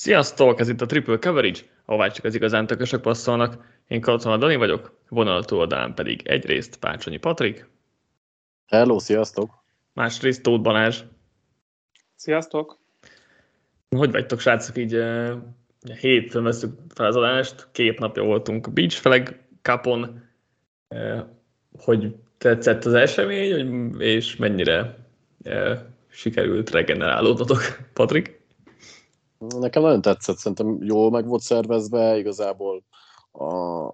Sziasztok, ez itt a Triple Coverage, ahová csak az igazán tökösök passzolnak. Én Kalcona Dani vagyok, vonal oldalán pedig egyrészt Pácsonyi Patrik. Hello, sziasztok! Másrészt Tóth Balázs. Sziasztok! Hogy vagytok, srácok, így uh, hétfőn veszük fel az adást, két napja voltunk Beach Flag Cupon. Uh, hogy tetszett az esemény, és mennyire uh, sikerült regenerálódnotok, Patrik? Nekem nagyon tetszett, szerintem jól meg volt szervezve, igazából a,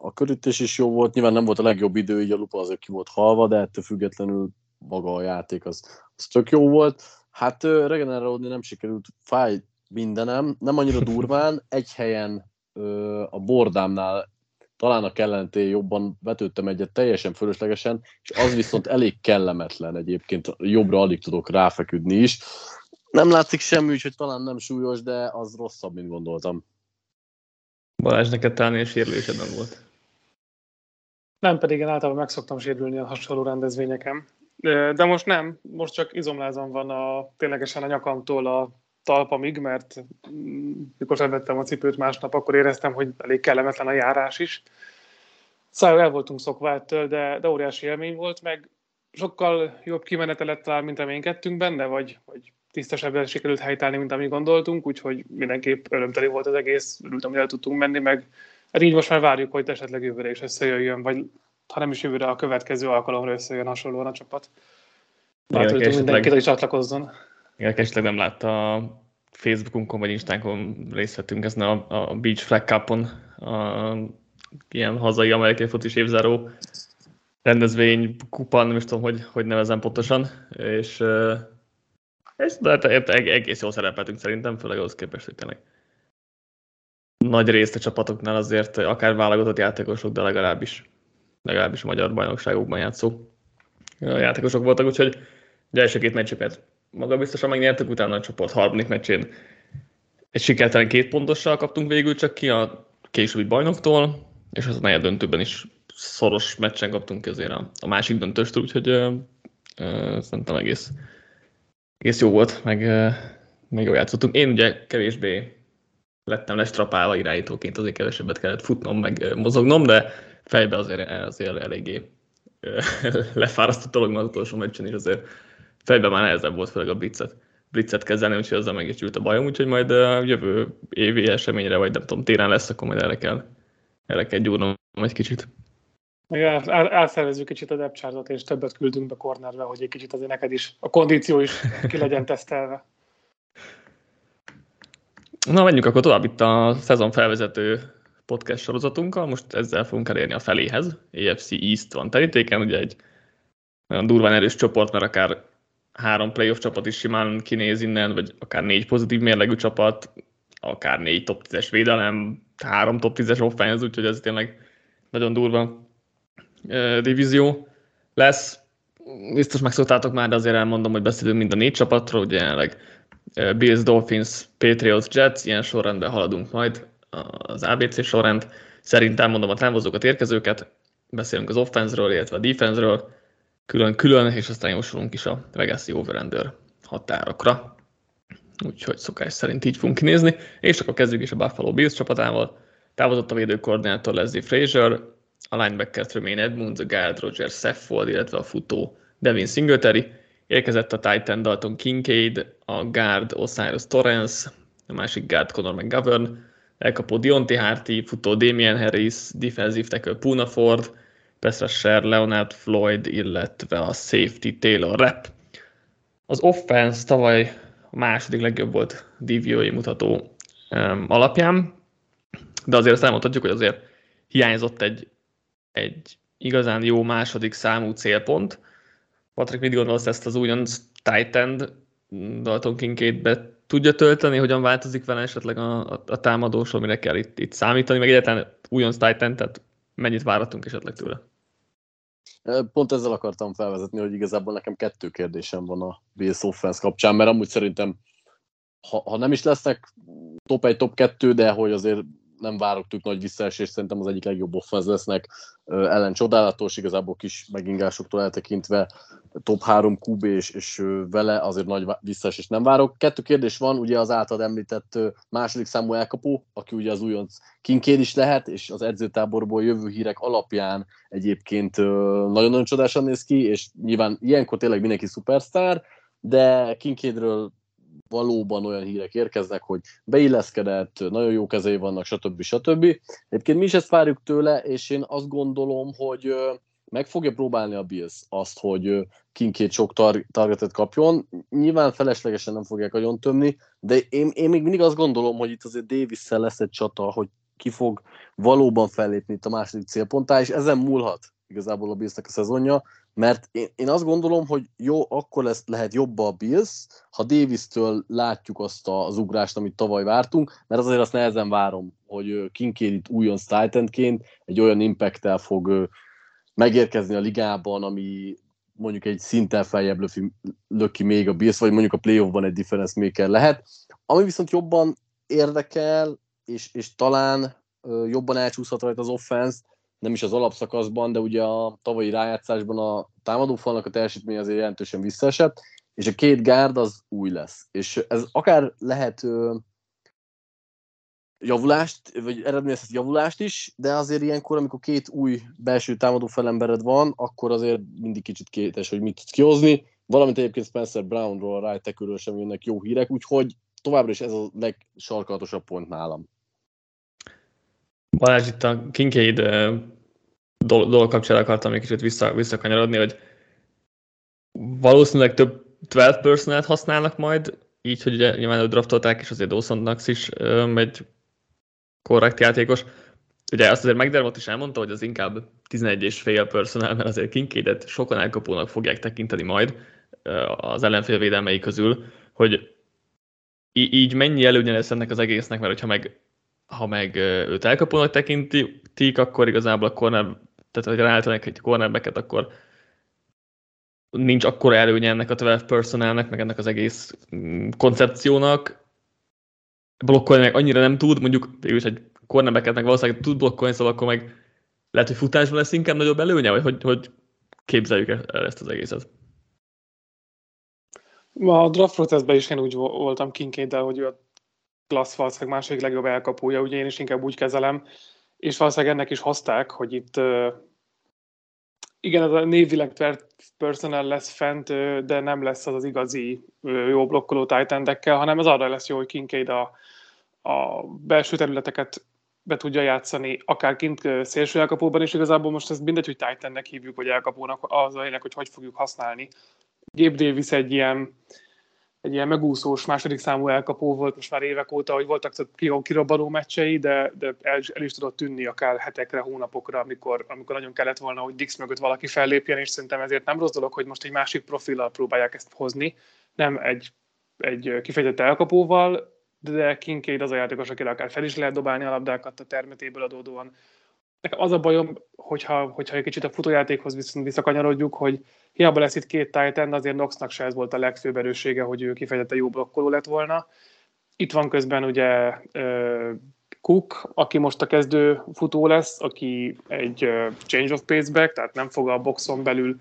a körítés is jó volt, nyilván nem volt a legjobb idő, így a lupa azért ki volt halva, de ettől függetlenül maga a játék az, az tök jó volt. Hát regenerálódni nem sikerült, fáj mindenem, nem annyira durván, egy helyen a bordámnál talán a kellenté jobban vetődtem egyet teljesen fölöslegesen, és az viszont elég kellemetlen egyébként, jobbra alig tudok ráfeküdni is. Nem látszik semmi, úgyhogy talán nem súlyos, de az rosszabb, mint gondoltam. Balázs, neked talán ilyen sérülésed nem volt? Nem, pedig én általában meg szoktam sérülni a hasonló rendezvényeken. De most nem, most csak izomlázom van a, ténylegesen a nyakamtól a talpamig, mert mm, mikor felvettem a cipőt másnap, akkor éreztem, hogy elég kellemetlen a járás is. Szóval el voltunk szokva ettől, de, de óriási élmény volt, meg sokkal jobb kimenete lett talán, mint reménykedtünk benne, vagy, vagy tisztesebben sikerült helytállni, mint amit gondoltunk, úgyhogy mindenképp örömteli volt az egész, örültem, hogy el tudtunk menni, meg hát így most már várjuk, hogy esetleg jövőre is összejöjjön, vagy ha nem is jövőre, a következő alkalomra összejön hasonlóan a csapat. Bátorítunk mindenkit, hogy csatlakozzon. Igen, esetleg nem látta a Facebookunkon vagy Instánkon részt vettünk ezen a, a Beach Flag Cup-on, a, ilyen hazai amerikai focis évzáró rendezvény, kupan, nem is tudom, hogy, hogy nevezem pontosan, és és de hát egész jól szerepeltünk szerintem, főleg ahhoz képest, hogy tényleg nagy részt a csapatoknál azért akár válogatott játékosok, de legalábbis, legalábbis a magyar bajnokságokban játszó játékosok voltak, úgyhogy az első két meccseket maga biztosan megnyertük, utána a csoport harmadik meccsén egy sikertelen két pontossal kaptunk végül csak ki a későbbi bajnoktól, és az a döntőben is szoros meccsen kaptunk közé a, a másik döntőstől, úgyhogy ö, ö, szerintem egész, egész jó volt, meg, meg jól játszottunk. Én ugye kevésbé lettem lestrapálva irányítóként, azért kevesebbet kellett futnom, meg mozognom, de fejbe azért, azért eléggé lefárasztott dolog az utolsó meccsen is, azért fejben már nehezebb volt, főleg a blitzet, blitzet kezelni, úgyhogy azzal meg is ült a bajom, úgyhogy majd a jövő évi eseményre, vagy nem tudom, téren lesz, akkor majd erre kell, erre kell gyúrnom egy kicsit. Meg el, el, elszervezzük kicsit a depth és többet küldünk be cornerbe, hogy egy kicsit azért neked is a kondíció is ki legyen tesztelve. Na, menjünk akkor tovább itt a szezon felvezető podcast sorozatunkkal. Most ezzel fogunk elérni a feléhez. AFC East van terítéken, ugye egy nagyon durván erős csoport, mert akár három playoff csapat is simán kinéz innen, vagy akár négy pozitív mérlegű csapat, akár négy top 10-es védelem, három top 10-es offense, úgyhogy ez tényleg nagyon durva divízió lesz. Biztos megszoktátok már, de azért elmondom, hogy beszélünk mind a négy csapatról, ugye jelenleg Bills, Dolphins, Patriots, Jets, ilyen sorrendben haladunk majd az ABC sorrend. Szerintem mondom a távozókat, érkezőket, beszélünk az offense illetve a defense-ről, külön-külön, és aztán jósolunk is a Vegas over határokra. Úgyhogy szokás szerint így fogunk kinézni. És akkor kezdjük is a Buffalo Bills csapatával. Távozott a védőkoordinátor Leslie Frazier, a linebacker Tremaine Edmunds, a guard Roger Seffold, illetve a futó Devin Singletary. Érkezett a Titan Dalton Kincaid, a guard Osiris Torrance, a másik guard Conor McGovern, elkapó Dionte Harty, futó Damian Harris, defensive tackle Puna Ford, pass rusher Leonard Floyd, illetve a safety Taylor Rapp. Az offense tavaly a második legjobb volt DVOA mutató um, alapján, de azért azt elmondhatjuk, hogy azért hiányzott egy egy igazán jó második számú célpont. Patrick, mit gondolsz ezt az újonc Titan Dalton Kincaidbe tudja tölteni, hogyan változik vele esetleg a, a, a támadós, amire kell itt, itt számítani, meg egyáltalán újonc Titan, tehát mennyit váratunk esetleg tőle? Pont ezzel akartam felvezetni, hogy igazából nekem kettő kérdésem van a Bills offense kapcsán, mert amúgy szerintem, ha, ha nem is lesznek top 1, top 2, de hogy azért nem várok tőlük nagy visszaesést, szerintem az egyik legjobb offense lesznek, ellen csodálatos, igazából kis megingásoktól eltekintve top 3 QB és, és vele azért nagy visszaesést nem várok. Kettő kérdés van, ugye az általad említett második számú elkapó, aki ugye az újonc kinkér is lehet, és az edzőtáborból jövő hírek alapján egyébként nagyon-nagyon csodásan néz ki, és nyilván ilyenkor tényleg mindenki szupersztár, de Kinkédről valóban olyan hírek érkeznek, hogy beilleszkedett, nagyon jó kezei vannak, stb. stb. Egyébként mi is ezt várjuk tőle, és én azt gondolom, hogy meg fogja próbálni a Bills azt, hogy Kinkét sok tar- targetet kapjon. Nyilván feleslegesen nem fogják agyon tömni, de én, én még mindig azt gondolom, hogy itt azért davis lesz egy csata, hogy ki fog valóban fellépni itt a második célponttá, és ezen múlhat igazából a Billsnek a szezonja, mert én, én azt gondolom, hogy jó, akkor lesz, lehet jobb a Bills, ha Davis-től látjuk azt az ugrást, amit tavaly vártunk, mert azért azt nehezen várom, hogy Kinkér itt újon Titanként egy olyan impact fog megérkezni a ligában, ami mondjuk egy szinten feljebb löki, löki még a Bills, vagy mondjuk a playoffban egy difference maker lehet. Ami viszont jobban érdekel, és, és talán jobban elcsúszhat rajta az offense, nem is az alapszakaszban, de ugye a tavalyi rájátszásban a támadófalnak a teljesítmény azért jelentősen visszaesett, és a két gárd az új lesz. És ez akár lehet ö, javulást, vagy eredményezhet javulást is, de azért ilyenkor, amikor két új belső támadó felembered van, akkor azért mindig kicsit kétes, hogy mit tudsz kihozni. Valamint egyébként Spencer Brownról, a right sem jönnek jó hírek, úgyhogy továbbra is ez a legsarkalatosabb pont nálam. Balázs, itt a Kincaid dolog kapcsolatban akartam egy kicsit vissza, visszakanyarodni, hogy valószínűleg több 12 personát használnak majd, így, hogy ugye nyilván draftolták, és azért Dawson is um, egy korrekt játékos. Ugye azt azért McDermott is elmondta, hogy az inkább 11 és fél personál, mert azért Kinkaidet sokan elkapónak fogják tekinteni majd az ellenfél védelmei közül, hogy így mennyi előnye lesz ennek az egésznek, mert hogyha meg ha meg őt elkapónak tekintik, akkor igazából a corner, tehát hogy ráállítanak egy cornerbacket, akkor nincs akkora előnye ennek a 12 personalnek, meg ennek az egész mm, koncepciónak. Blokkolni meg annyira nem tud, mondjuk végül is egy cornerbacket meg valószínűleg tud blokkolni, szóval akkor meg lehet, hogy futásban lesz inkább nagyobb előnye, vagy hogy, hogy képzeljük el ezt az egészet. A draft protestben is én úgy voltam kinkéddel, hogy ő a klassz valószínűleg második legjobb elkapója, ugye én is inkább úgy kezelem, és valószínűleg ennek is hozták, hogy itt igen, ez a névileg personal lesz fent, de nem lesz az az igazi jó blokkoló titan hanem az arra lesz jó, hogy Kincaid a, a belső területeket be tudja játszani, akár kint szélső elkapóban, és igazából most ez mindegy, hogy Titannek hívjuk, vagy elkapónak, az a lényeg, hogy hogy fogjuk használni. Gabe Davis egy ilyen egy ilyen megúszós második számú elkapó volt most már évek óta, hogy voltak kirobbanó meccsei, de, de el, el, is tudott tűnni akár hetekre, hónapokra, amikor, amikor nagyon kellett volna, hogy Dix mögött valaki fellépjen, és szerintem ezért nem rossz dolog, hogy most egy másik profillal próbálják ezt hozni, nem egy, egy kifejezett elkapóval, de Kincaid az a játékos, akire akár fel is lehet dobálni a labdákat a termetéből adódóan, nekem az a bajom, hogyha, hogyha egy kicsit a futójátékhoz viszont visszakanyarodjuk, hogy hiába lesz itt két Titan, azért Knoxnak se ez volt a legfőbb erőssége, hogy ő kifejezetten jó blokkoló lett volna. Itt van közben ugye Cook, aki most a kezdő futó lesz, aki egy change of pace back, tehát nem fog a boxon belül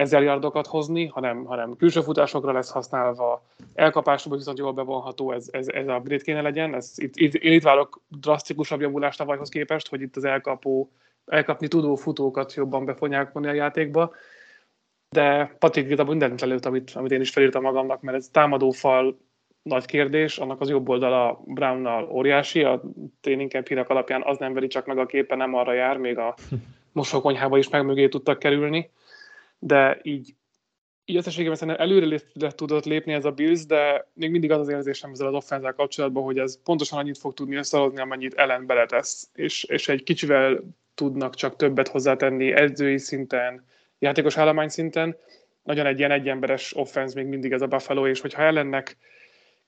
ezer yardokat hozni, hanem, hanem külső futásokra lesz használva, elkapásokban viszont jól bevonható, ez, ez, ez upgrade kéne legyen. Ez, itt, itt, én itt várok drasztikusabb javulást tavalyhoz képest, hogy itt az elkapó, elkapni tudó futókat jobban befonják vonni a játékba. De Patrik igazából mindent lelőtt, amit, amit én is felírtam magamnak, mert ez támadófal nagy kérdés, annak az jobb oldala Brownnal óriási, a training camp alapján az nem veri csak meg a képen, nem arra jár, még a mosókonyhába is meg mögé tudtak kerülni de így, így összességében szerintem előre le tudott lépni ez a Bills, de még mindig az az érzésem ezzel az offenzál kapcsolatban, hogy ez pontosan annyit fog tudni összehozni, amennyit ellen beletesz, és, és egy kicsivel tudnak csak többet hozzátenni edzői szinten, játékos állomány szinten. Nagyon egy ilyen egyemberes offenz még mindig ez a Buffalo, és hogyha ellennek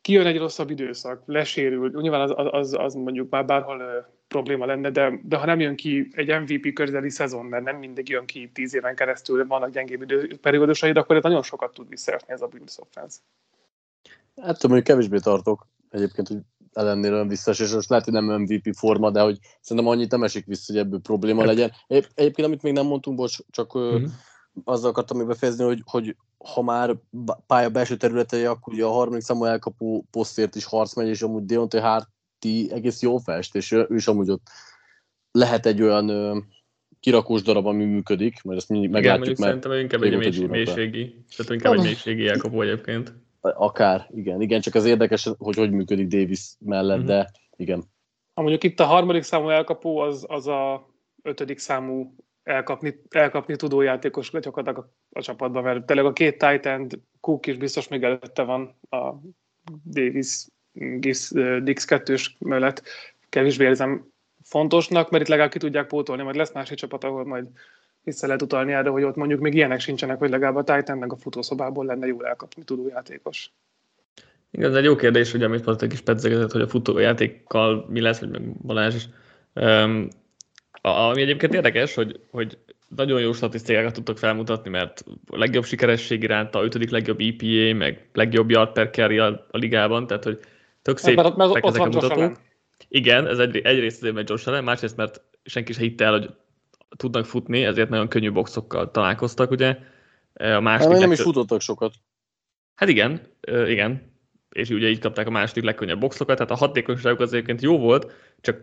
kijön egy rosszabb időszak, lesérül, nyilván az, az, az mondjuk már bárhol probléma lenne, de, de ha nem jön ki egy MVP közeli szezon, mert nem mindig jön ki tíz éven keresztül, vannak gyengébb időperiódusaid, akkor ez nagyon sokat tud visszaesni ez a Bills offense. Ettől mondjuk kevésbé tartok egyébként, hogy ellennél olyan visszaesés, most lehet, hogy nem MVP forma, de hogy szerintem annyit nem esik vissza, hogy ebből probléma hát. legyen. Egy, egyébként, amit még nem mondtunk, bocs, csak uh-huh. azzal akartam még befejezni, hogy, hogy ha már pálya belső területei, akkor ugye a harmadik számú elkapó posztért is harc megy, és amúgy Deontay Harty egész jó fest, és ő, ő is amúgy ott lehet egy olyan ö, kirakós darab, ami működik, mert ezt mindig meglátjuk. Igen, szerintem inkább egy mély, mélységi, tehát inkább egy mélységi elkapó egyébként. Akár, igen, igen, csak az érdekes, hogy hogy működik Davis mellett, mm-hmm. de igen. Ha mondjuk itt a harmadik számú elkapó, az, az a ötödik számú elkapni, elkapni tudó játékos gyakorlatilag a, a csapatban, mert tényleg a két Titan, Cook is biztos még előtte van a Davis, Dix 2 mellett. Kevésbé érzem fontosnak, mert itt legalább ki tudják pótolni, majd lesz másik csapat, ahol majd vissza lehet utalni erre, hogy ott mondjuk még ilyenek sincsenek, hogy legalább a Titan meg a futószobából lenne jól elkapni tudó játékos. Igen, ez egy jó kérdés, ugye, amit Patrik is pedzegetett, hogy a futójátékkal mi lesz, vagy meg Balázs is. Um, ami egyébként érdekes, hogy, hogy nagyon jó statisztikákat tudtak felmutatni, mert a legjobb sikeresség iránt a ötödik legjobb EPA, meg legjobb yard per carry a, a ligában, tehát hogy tök szép mert, mert ott ezek a mutatók. Igen, ez egy, egyrészt azért, mert Josh Allen, másrészt, mert senki sem hitte el, hogy tudnak futni, ezért nagyon könnyű boxokkal találkoztak, ugye. A második hát, nem is futottak sokat. Hát igen, igen, és ugye így kapták a második legkönnyebb boxokat, tehát a hatékonyságuk az egyébként jó volt, csak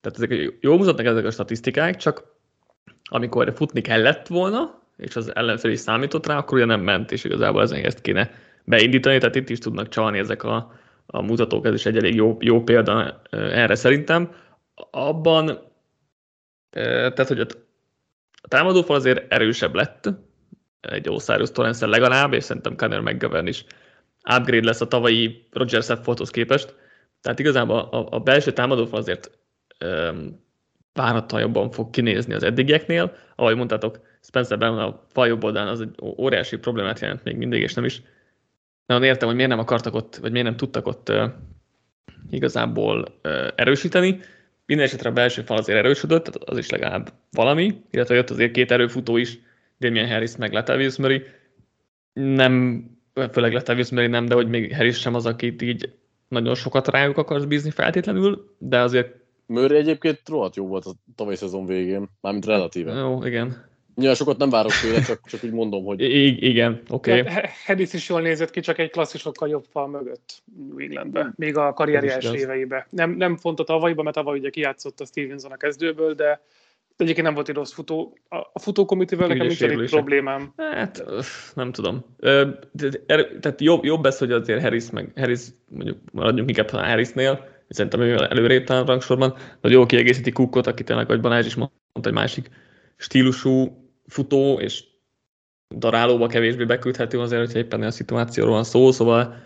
tehát ezek jól mutatnak ezek a statisztikák, csak amikor futni kellett volna, és az ellenfél is számított rá, akkor ugye nem ment, és igazából ezen ezt kéne beindítani, tehát itt is tudnak csalni ezek a, a mutatók, ez is egy elég jó, jó példa erre szerintem. Abban, tehát hogy a támadófal azért erősebb lett, egy Osiris torrens legalább, és szerintem Conor McGovern is upgrade lesz a tavalyi Roger Seffolthoz képest. Tehát igazából a, a belső támadófal azért várhatóan jobban fog kinézni az eddigieknél. Ahogy mondtátok, Spencer Brown a fal jobb oldalán az egy óriási problémát jelent még mindig, és nem is nagyon értem, hogy miért nem akartak ott, vagy miért nem tudtak ott uh, igazából uh, erősíteni. Minden esetre a belső fal azért erősödött, tehát az is legalább valami, illetve jött azért két erőfutó is, Damian Harris meg Latavius Murray. Nem, főleg Latavius Murray nem, de hogy még Harris sem az, akit így nagyon sokat rájuk akarsz bízni feltétlenül, de azért Murray egyébként rohadt jó volt a tavalyi szezon végén, mármint relatíve. Jó, igen. Nyilván sokat nem várok tőle, csak, csak úgy mondom, hogy... I- igen, oké. Okay. Hedis is jól nézett ki, csak egy klasszisokkal jobb fal mögött New Englandbe, még a karrierje első éveibe. Nem, nem pont a tavalyiban, mert tavaly ugye kijátszott a Stevenson a kezdőből, de egyébként nem volt egy rossz futó. A futókomitével nekem nincs egy problémám. Hát, nem tudom. Tehát jobb, jobb ez, hogy azért Harris meg Harris, mondjuk maradjunk inkább a Harrisnél, szerintem ő előrébb talán rangsorban, de jó kiegészíti Cookot, aki tényleg, vagy Balázs is mondta, egy másik stílusú futó, és darálóba kevésbé beküldhető azért, hogyha éppen olyan szituációról van szó, szóval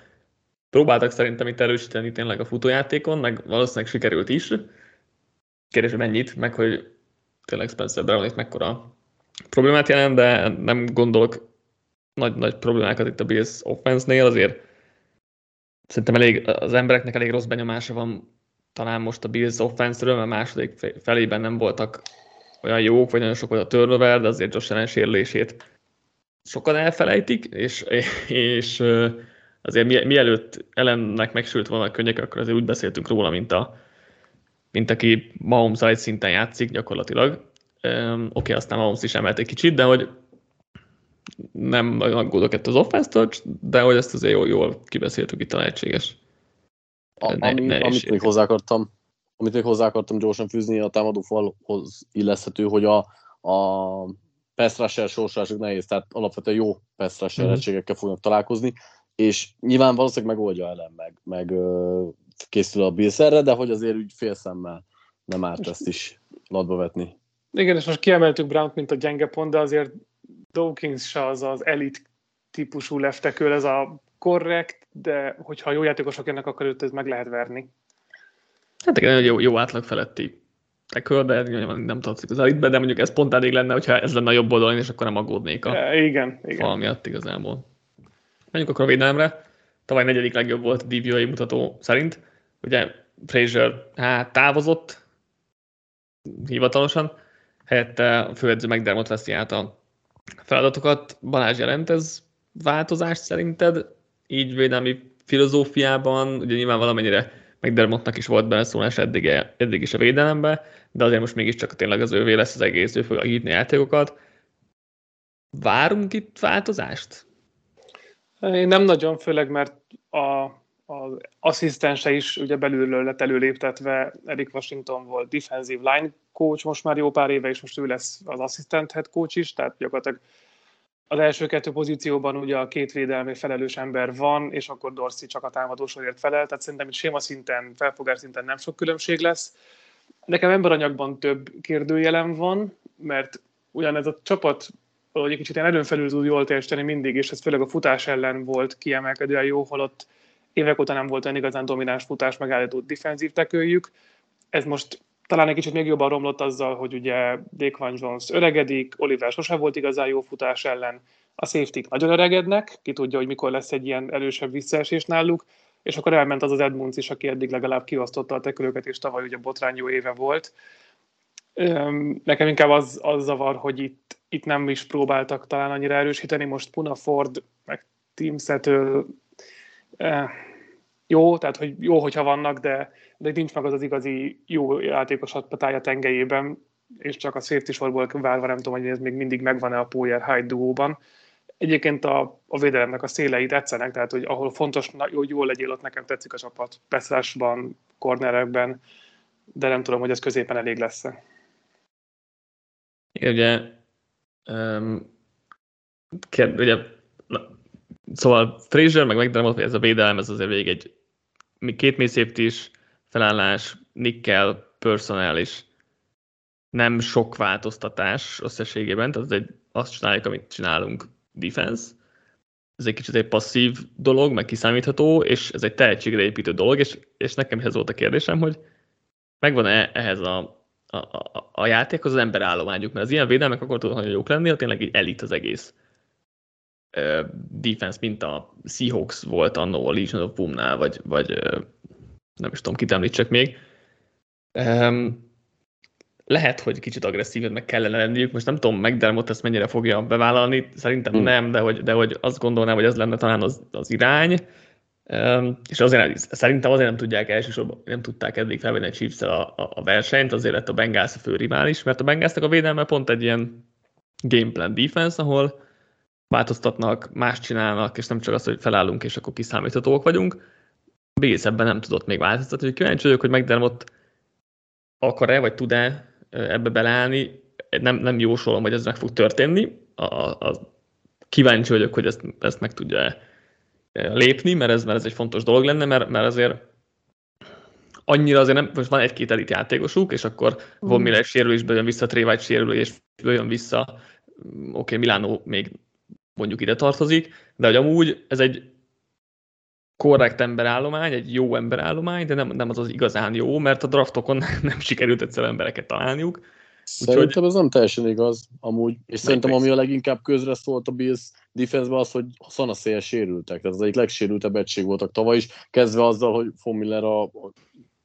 próbáltak szerintem itt erősíteni tényleg a futójátékon, meg valószínűleg sikerült is. Kérdés, hogy mennyit, meg hogy tényleg Spencer Brown itt mekkora problémát jelent, de nem gondolok nagy, nagy problémákat itt a Bills offense-nél, azért szerintem elég, az embereknek elég rossz benyomása van talán most a Bills offense-ről, mert második felében nem voltak olyan jók, vagy nagyon sok volt a turnover, de azért Josh Allen sérülését sokan elfelejtik, és, és azért mielőtt ellennek megsült volna a könnyek, akkor azért úgy beszéltünk róla, mint, a, mint aki Mahomes egy szinten játszik gyakorlatilag. Oké, okay, aztán Mahomes is emelt egy kicsit, de hogy nem nagyon aggódok ettől az offense de hogy ezt azért jól, jól kibeszéltük itt a lehetséges. A, ami, amit még hozzá akartam, amit még hozzá akartam gyorsan fűzni, a támadó falhoz illeszthető, hogy a, a pass rusher sorsások nehéz, tehát alapvetően jó pass rusher mm-hmm. fognak találkozni, és nyilván valószínűleg megoldja ellen, meg, meg készül a Bills erre, de hogy azért úgy félszemmel nem árt ezt is latba vetni. Igen, és most kiemeltük Brown mint a gyenge pont, de azért Dawkins se az az elit típusú leftekől, ez a korrekt, de hogyha jó játékosok jönnek, akkor őt ez meg lehet verni. Hát igen, jó, jó átlag feletti tackle, de nem tartozik az elitbe, de mondjuk ez pont elég lenne, hogyha ez lenne a jobb oldalon, és akkor nem aggódnék a e, igen, igen. fal miatt igazából. Menjünk akkor a védelemre. Tavaly negyedik legjobb volt a DVOA mutató szerint. Ugye Fraser hát távozott hivatalosan, helyette a főedző McDermott veszi át a feladatokat. Balázs jelent ez változást szerinted? Így védelmi filozófiában, ugye nyilván valamennyire McDermottnak is volt beleszólás eddig, eddig is a védelembe, de azért most mégiscsak tényleg az ővé lesz az egész, ő fog hívni játékokat. Várunk itt változást? Én nem nagyon, főleg mert a, az asszisztense is ugye belülről lett előléptetve, Eric Washington volt defensive line coach most már jó pár éve, és most ő lesz az assistant head coach is, tehát gyakorlatilag az első kettő pozícióban ugye a két védelmi felelős ember van, és akkor Dorsey csak a támadósorért felel, tehát szerintem itt séma szinten, felfogás szinten nem sok különbség lesz. Nekem emberanyagban több kérdőjelem van, mert ugyanez a csapat valahogy egy kicsit előn felül tud jól teljesíteni mindig, és ez főleg a futás ellen volt kiemelkedően jó, holott évek óta nem volt olyan igazán domináns futás megállító defenzív tekőjük. Ez most talán egy kicsit még jobban romlott azzal, hogy ugye Daquan Jones öregedik, Oliver sose volt igazán jó futás ellen, a safety nagyon öregednek, ki tudja, hogy mikor lesz egy ilyen erősebb visszaesés náluk, és akkor elment az az Edmunds is, aki eddig legalább kiosztotta a tekülőket, és tavaly ugye botrány jó éve volt. Nekem inkább az, az zavar, hogy itt, itt nem is próbáltak talán annyira erősíteni, most Puna Ford, meg Team Settle, eh, jó, tehát hogy jó, hogyha vannak, de, de nincs meg az az igazi jó játékos a pályá tengelyében, és csak a safety sorból várva nem tudom, hogy ez még mindig megvan-e a Poyer Hyde duóban. Egyébként a, a védelemnek a szélei tetszenek, tehát hogy ahol fontos, hogy jól legyél, ott nekem tetszik a csapat. Beszrásban, kornerekben, de nem tudom, hogy ez középen elég lesz-e. Ugye, um, kér, ugye Szóval Fraser, meg McDermott, ez a védelem, ez azért végig egy két mély is, felállás, nickel, personális, nem sok változtatás összességében, tehát egy, azt csináljuk, amit csinálunk defense. Ez egy kicsit egy passzív dolog, meg kiszámítható, és ez egy tehetségre építő dolog, és, és nekem ez volt a kérdésem, hogy megvan-e ehhez a, a, a, a játékhoz az emberállományuk, mert az ilyen védelmek akkor tudnak nagyon jók lenni, ha tényleg egy elit az egész defense, mint a Seahawks volt annó a Legion of Boom-nál, vagy, vagy nem is tudom, kit említsek még. Lehet, hogy kicsit agresszív, meg kellene lenniük. Most nem tudom, McDermott ezt mennyire fogja bevállalni, szerintem hmm. nem, de hogy, de hogy azt gondolnám, hogy ez lenne talán az, az irány. és azért, szerintem azért nem tudják elsősorban, nem tudták eddig felvenni a chiefs a, a, a, versenyt, azért lett a Bengals a fő rivális, mert a Bengalsnak a védelme pont egy ilyen gameplan defense, ahol változtatnak, más csinálnak, és nem csak az, hogy felállunk, és akkor kiszámíthatóak vagyunk. Bész ebben nem tudott még változtatni, hogy kíváncsi vagyok, hogy McDermott akar-e, vagy tud-e ebbe beleállni. Nem, nem jósolom, hogy ez meg fog történni. A, a, kíváncsi vagyok, hogy ezt, ezt meg tudja lépni, mert ez, mert ez egy fontos dolog lenne, mert, mert azért annyira azért nem, most van egy-két elit játékosuk, és akkor von Miller sérülésből jön vissza, Trey sérülésből jön vissza, oké, okay, Milano még mondjuk ide tartozik, de hogy amúgy ez egy korrekt emberállomány, egy jó emberállomány, de nem, nem az az igazán jó, mert a draftokon nem sikerült egyszer embereket találniuk. Szerintem Úgyhogy... ez nem teljesen igaz, amúgy. És szerintem ami a leginkább közre szólt a Bills defense az, hogy szanaszélyes sérültek. Tehát az egyik legsérültebb egység voltak tavaly is, kezdve azzal, hogy Von Miller a, a,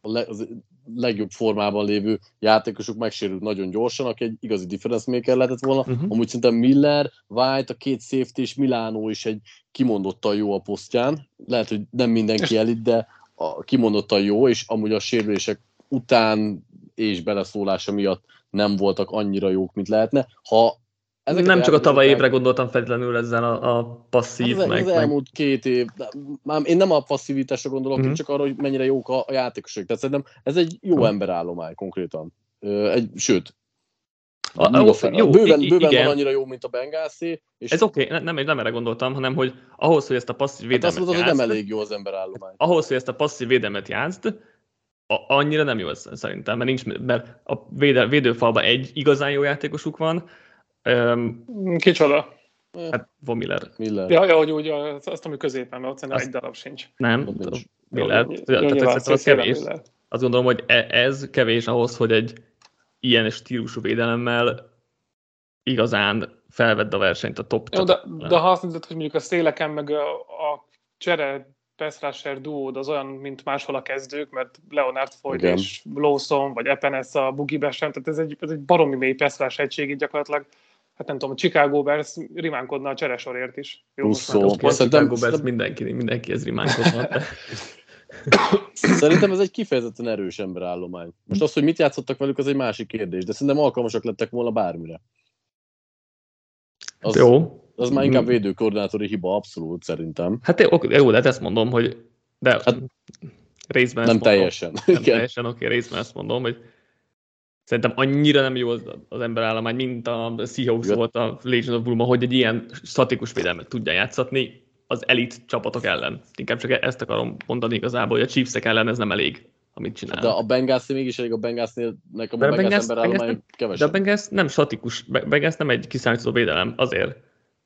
az legjobb formában lévő játékosuk megsérült nagyon gyorsan, aki egy igazi difference maker lehetett volna. Uh-huh. Amúgy szerintem Miller, White, a két safety és Milano is egy kimondottan jó a posztján. Lehet, hogy nem mindenki elit, de a, kimondottan jó, és amúgy a sérülések után és beleszólása miatt nem voltak annyira jók, mint lehetne. Ha ezek nem csak a tavaly évre gondoltam feltétlenül ezzel a, a passzív. Hát az, meg, az elmúlt két év, már én nem a passzivitásra gondolok, mm-hmm. csak arra, hogy mennyire jók a, a játékosok. Tehát szerintem ez egy jó mm. emberállomány konkrétan. Egy, sőt, a, a, a, jó, bőven, bőven igen. van annyira jó, mint a Bengászé. És ez oké, okay, nem, nem erre gondoltam, hanem hogy ahhoz, hogy ezt a passzív védelmet hát azt mondod, hogy nem elég jó az emberállomány. Ahhoz, hogy ezt a passzív védelmet játszd, annyira nem jó ez szerintem, mert, nincs, mert a véde, védőfalban egy igazán jó játékosuk van, Um, Kicsoda? Hát von Miller. Miller. Ja, ja, hogy úgy, azt, ami középen, mert ott szerintem egy darab sincs. Nem, nincs. Miller. Jó, jó, tehát ez kevés. Miller. Azt gondolom, hogy e- ez kevés ahhoz, hogy egy ilyen stílusú védelemmel igazán felvedd a versenyt a top Jó, de, de ha azt mondod, hogy mondjuk a széleken meg a, a csere Pesrasher duód az olyan, mint máshol a kezdők, mert Leonard Floyd Igen. és Lawson, vagy Epenes a bugibe sem, tehát ez egy, ez egy baromi mély Pesrás egység, így gyakorlatilag hát nem tudom, a Chicago Bears rimánkodna a cseresorért is. Jó, Russzó. Most Chicago Bears mindenki, mindenki ez rimánkodna. Szerintem ez egy kifejezetten erős emberállomány. Most az, hogy mit játszottak velük, az egy másik kérdés, de szerintem alkalmasak lettek volna bármire. Az, Jó. Az már inkább védőkoordinátori hiba, abszolút szerintem. Hát jó, jó, de hát ezt mondom, hogy de Hát, részben Nem ezt mondom. teljesen. Nem Igen. teljesen oké, részben ezt mondom, hogy szerintem annyira nem jó az, az emberállomány, mint a Seahawks Igen. volt a Legion of Boom, hogy egy ilyen statikus védelmet tudja játszatni az elit csapatok ellen. Inkább csak ezt akarom mondani igazából, hogy a Chiefsek ellen ez nem elég, amit csinál. De a Bengalsnél mégis elég a Bengalsnél, nekem a a Bengals Bengals- emberállomány Bengals De a kevesebb. Bengals nem statikus, Be- Bengals nem egy kiszámítható védelem, azért.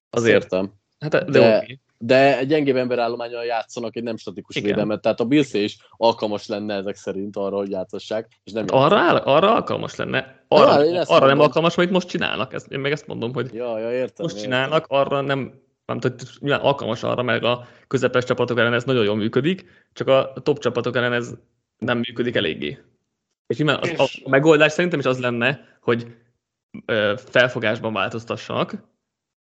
Azért. értem. Hát, de, De- oké. De egy gyengébb emberállományal játszanak egy nem statikus Igen. védelmet, tehát a Bills is alkalmas lenne ezek szerint arra, hogy játszassák, és nem Arra, áll, arra alkalmas lenne. Arra, Ja, arra nem mondom. alkalmas, amit most csinálnak. Ezt, én meg ezt mondom, hogy Ja, ja, értem. most értem. csinálnak, arra nem, nem tudom, nyilván alkalmas arra, mert a közepes csapatok ellen ez nagyon jól működik, csak a top csapatok ellen ez nem működik eléggé. És nyilván a, a, És- a megoldás szerintem is az lenne, hogy ö, felfogásban változtassanak,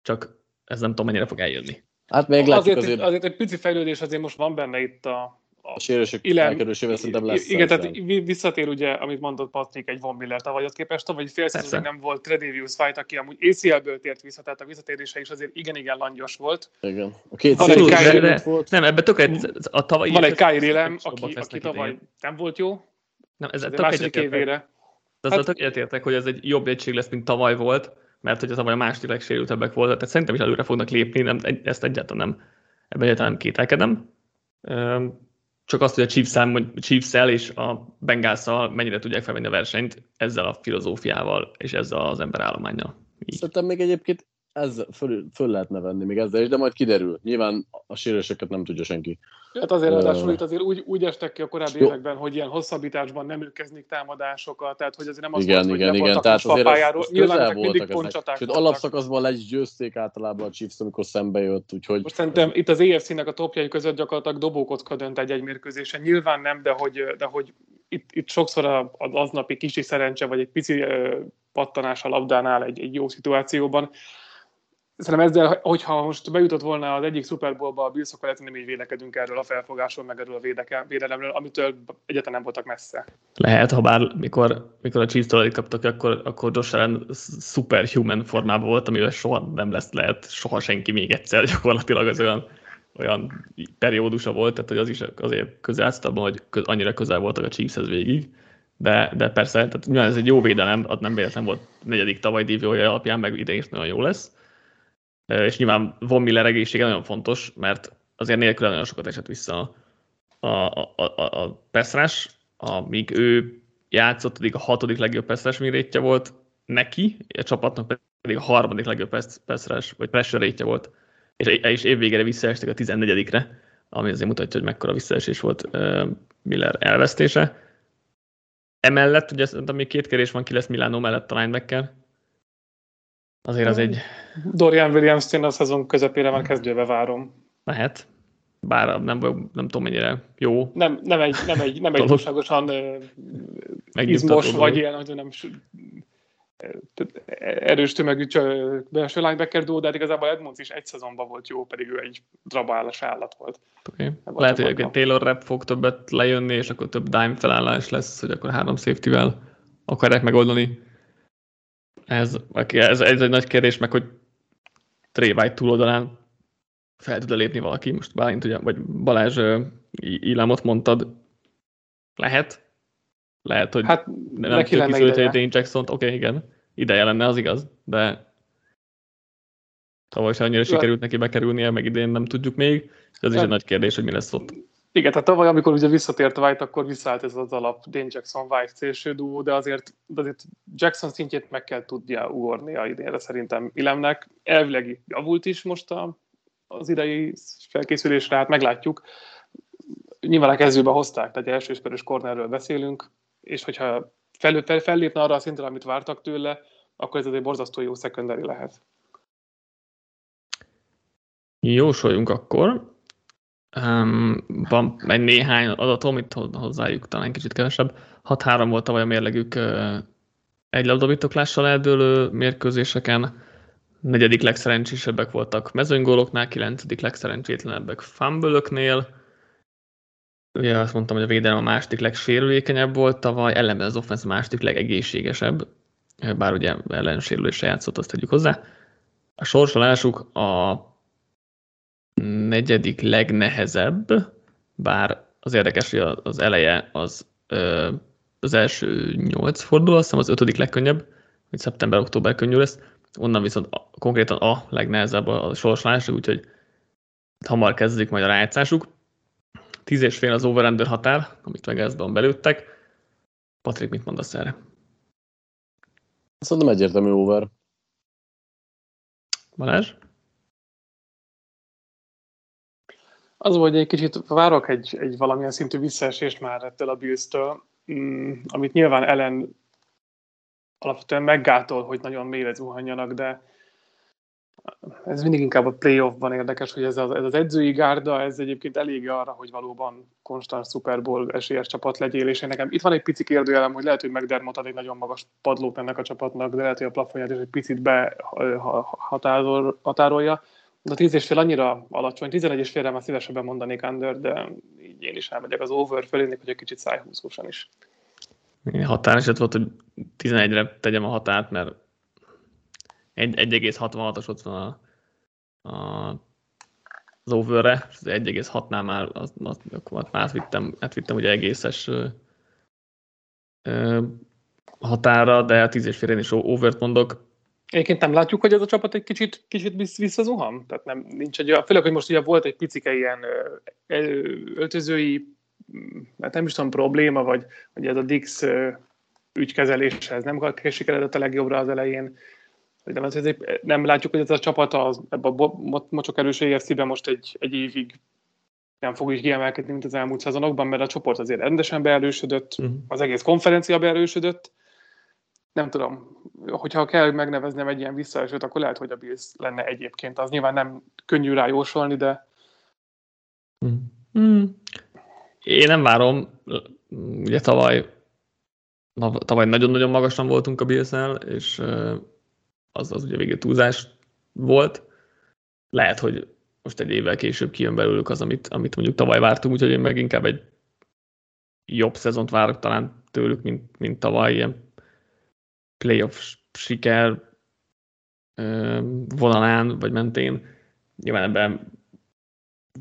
csak ez nem tudom, mennyire fog eljönni. Hát még látjuk azért, azért, azért, azért egy pici fejlődés azért most van benne itt a, a a sérülések elkerülésével szerintem lesz. Igen, tehát visszatér ugye, amit mondott Patrik, egy Von Miller tavalyhoz képest, tavaly fél szezonig nem volt Tredavious White, aki amúgy ACL-ből tért vissza, tehát a visszatérése is azért igen-igen langyos volt. Igen. A két Van egy Kyrie- de, volt. nem, ebben tökéletes, a tavalyi Van egy Kyrie Lem, aki, aki tavaly nem volt jó, Nem, de tök második évére. De azzal Hát- tök egyetértek, hogy ez egy jobb egység lesz, mint tavaly volt, mert hogy a tavaly a második legsérültebbek volt, tehát szerintem is előre fognak lépni, nem, ezt egyáltalán nem, ebben egyáltalán nem kételkedem. Csak azt, hogy a Chiefs-el, Chiefs-el és a bengals mennyire tudják felvenni a versenyt ezzel a filozófiával és ezzel az emberállományjal. Szerintem még egyébként ez föl, föl lehetne venni még ezzel is, de majd kiderül. Nyilván a sérüléseket nem tudja senki. Hát azért ráadásul itt azért úgy, úgy estek ki a korábbi Jó. években, hogy ilyen hosszabbításban nem ők kezdik támadásokat, tehát hogy azért nem az igen, volt, hogy igen, le igen. Tehát azért ez, pályáról. ez Nyilván ezek mindig pontcsaták Sőt, alapszakaszban le is győzték általában a Chiefs, amikor szembe jött, úgyhogy Most szerintem itt az EFC-nek a topjai között gyakorlatilag dobókocka dönt egy-egy mérkőzésen. Nyilván nem, de hogy, de hogy itt, itt sokszor az aznapi kicsi szerencse, vagy egy pici pattanás a labdánál egy, egy jó szituációban. Szerintem ezzel, hogyha most bejutott volna az egyik Super Bowlba a Bills, akkor lehet, nem így vélekedünk erről a felfogásról, meg erről a védeke, védelemről, amitől egyáltalán nem voltak messze. Lehet, ha bár mikor, mikor a Chiefs-től kaptak, akkor, akkor Josh Allen superhuman formában volt, amivel soha nem lesz lehet, soha senki még egyszer gyakorlatilag az olyan, olyan periódusa volt, tehát hogy az is azért közel abban, hogy köz, annyira közel voltak a Chiefshez végig. De, de persze, tehát nyilván ez egy jó védelem, az nem véletlen volt negyedik tavaly dívjója alapján, meg idén is nagyon jó lesz. És nyilván Von Miller egészsége nagyon fontos, mert azért nélkül nagyon sokat esett vissza a, a, a, a, a pass amíg ő játszott, addig a hatodik legjobb pass rétje volt neki, a csapatnak pedig a harmadik legjobb rush, vagy pressure rétje volt, és, és évvégére visszaestek a 14-re, ami azért mutatja, hogy mekkora visszaesés volt Miller elvesztése. Emellett, ugye szerintem még két kérdés van, ki lesz Milano mellett a linebacker. Azért az egy Dorian Williams-t én a szezon közepére már kezdőbe várom. lehet, bár nem, nem tudom mennyire jó, Nem, nem egy, nem egy, nem egy túlságosan izmos, vagy ilyen, hogy nem erős tömegű belső linebacker duo, de hát igazából Edmonds is egy szezonban volt jó, pedig ő egy drabálás állat volt. Okay. Lehet, hogy egyébként Taylor Rep fog többet lejönni, és akkor több dime felállás lesz, hogy akkor három safety-vel akarják megoldani. Ez, ez, ez egy nagy kérdés, meg hogy White túloldalán fel tud lépni valaki. Most Bálint, ugye, vagy Balázs Ilámot mondtad, lehet. Lehet, hogy Hát nem neki hogy ideje. Dane jackson oké, okay, igen, ideje lenne, az igaz, de tavaly se annyira sikerült neki bekerülnie, meg idén nem tudjuk még. Ez is Hát- egy nagy kérdés, hogy mi lesz ott. Igen, tehát tavaly, amikor ugye visszatért White, akkor visszaállt ez az alap Dane Jackson White szélső duó, de azért, de azért Jackson szintjét meg kell tudnia ugornia idénre szerintem Ilemnek. Elvileg javult is most a, az idei felkészülésre, hát meglátjuk. Nyilván a kezdőbe hozták, tehát elsősperős cornerről beszélünk, és hogyha fel, fel, fellépne arra a szintre, amit vártak tőle, akkor ez egy borzasztó jó secondary lehet. Jósoljunk akkor. Um, van egy néhány adatom, itt ho- hozzájuk talán kicsit kevesebb. 6-3 volt tavaly a mérlegük uh, egy labdabirtoklással eldőlő mérkőzéseken. Negyedik legszerencsésebbek voltak mezőnygóloknál, kilencedik legszerencsétlenebbek fumble ugye azt mondtam, hogy a védelem a második legsérülékenyebb volt tavaly, ellenben az offense második legegészségesebb, bár ugye ellensérülésre játszott, azt tegyük hozzá. A sorsolásuk a negyedik legnehezebb, bár az érdekes, hogy az eleje az az első nyolc forduló, azt hiszem az ötödik legkönnyebb, hogy szeptember-október könnyű lesz, onnan viszont a, konkrétan a legnehezebb a sorsolás, úgyhogy hamar kezdődik majd a rájátszásuk. Tíz és fél az over határ, amit meg ezben belőttek. Patrik, mit mondasz erre? Szerintem egyértelmű over. Balázs? Az, hogy egy kicsit várok egy, egy valamilyen szintű visszaesést már ettől a Bills-től, mm, amit nyilván ellen alapvetően meggátol, hogy nagyon mélyre zuhanjanak, de ez mindig inkább a playoffban érdekes, hogy ez az, ez az edzői gárda, ez egyébként elég arra, hogy valóban konstant Super Bowl esélyes csapat legyél, és nekem itt van egy pici kérdőjelem, hogy lehet, hogy McDermott ad egy nagyon magas padlót ennek a csapatnak, de lehet, hogy a plafonját is egy picit behatárolja. De a 10 és fél annyira alacsony, 11 és félre már szívesebben mondanék under, de így én is elmegyek az over fölé, hogy egy kicsit szájhúzósan is. Határeset volt, hogy 11-re tegyem a határt, mert 1,66-os ott van a, a, az overre, az 1,6-nál már az, az, akkor már átvittem, átvittem ugye egészes ö, ö, határa, de a 10 és fél én is overt mondok. Egyébként nem látjuk, hogy ez a csapat egy kicsit, kicsit visszazuhan? Tehát nem, nincs egy, főleg, hogy most ugye volt egy picike ilyen öltözői, hát nem is tudom, probléma, vagy, vagy ez a Dix ügykezeléshez nem sikeredett a legjobbra az elején. Nem, nem látjuk, hogy ez a csapat az, ebben a mocsok erős EFC-ben most egy, egy évig nem fog is kiemelkedni, mint az elmúlt szezonokban, mert a csoport azért rendesen beerősödött, uh-huh. az egész konferencia beerősödött. Nem tudom, hogyha kell megneveznem egy ilyen visszaesőt, akkor lehet, hogy a Bills lenne egyébként. Az nyilván nem könnyű rájósolni, de... Mm. Én nem várom. Ugye tavaly tavaly nagyon-nagyon magasan voltunk a bills és az, az ugye végül túlzás volt. Lehet, hogy most egy évvel később kijön belőlük az, amit, amit mondjuk tavaly vártunk, úgyhogy én meg inkább egy jobb szezont várok talán tőlük, mint, mint tavaly, ilyen playoff siker vonalán vagy mentén. Nyilván ebben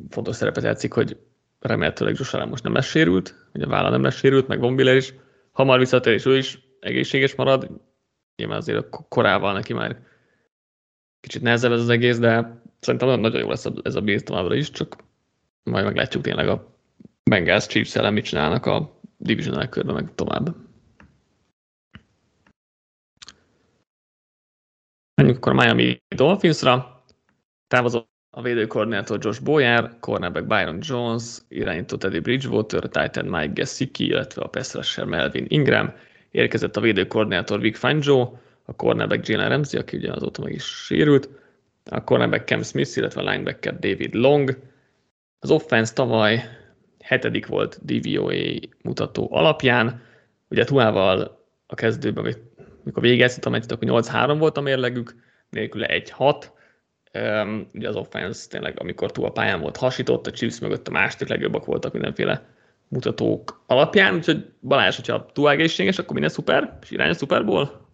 fontos szerepet játszik, hogy remélhetőleg Josh most nem lesz sérült, hogy a válla nem lesz sérült, meg Von Miller is hamar visszatér, és ő is egészséges marad. Nyilván azért a korával neki már kicsit nehezebb ez az egész, de szerintem nagyon jó lesz ez a Bills továbbra is, csak majd meglátjuk tényleg a Bengals Chiefs ellen mit csinálnak a divisional körben, meg tovább. Menjünk akkor Miami Dolphinsra. Távozott a védőkoordinátor Josh Boyer, cornerback Byron Jones, irányító Teddy Bridgewater, Titan Mike Gesicki, illetve a pass Melvin Ingram, érkezett a védőkoordinátor Vic Fangio, a cornerback Jalen Ramsey, aki ugye azóta meg is sérült, a cornerback Cam Smith, illetve a linebacker David Long. Az offense tavaly hetedik volt DVOA mutató alapján, ugye Tuával a kezdőben, mikor végezett a meccset, akkor 8-3 volt a mérlegük, nélküle 1-6, Um, ugye az offense tényleg, amikor túl a pályán volt hasított, a Chiefs mögött a második legjobbak voltak mindenféle mutatók alapján, úgyhogy Balázs, hogyha túl egészséges, akkor minden szuper, és irány a szuperból?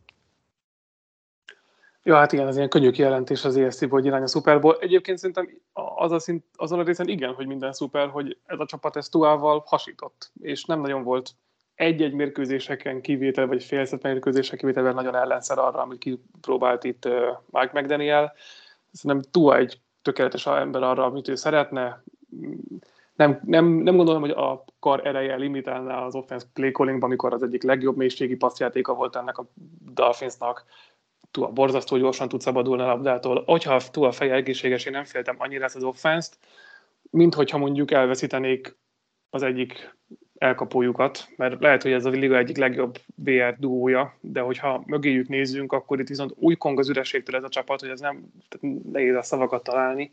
Ja, hát igen, ez ilyen könnyű kijelentés az ESC-ból, hogy irány a szuperból. Egyébként szerintem az a szint, azon a részen igen, hogy minden szuper, hogy ez a csapat ezt Tuával hasított, és nem nagyon volt egy-egy mérkőzéseken kivétel, vagy félszett mérkőzések kivételben nagyon ellenszer arra, amit kipróbált itt Mike McDaniel szerintem túl egy tökéletes ember arra, amit ő szeretne. Nem, nem, nem gondolom, hogy a kar ereje limitálná az offense play callingban, amikor az egyik legjobb mélységi passzjátéka volt ennek a Dolphinsnak. Túl borzasztó gyorsan tud szabadulni a labdától. Hogyha túl a feje egészséges, én nem féltem annyira ezt az offense-t, mint hogyha mondjuk elveszítenék az egyik elkapójukat, mert lehet, hogy ez a liga egyik legjobb BR duója, de hogyha mögéjük nézzünk, akkor itt viszont új kong az ürességtől ez a csapat, hogy ez nem nehéz a szavakat találni.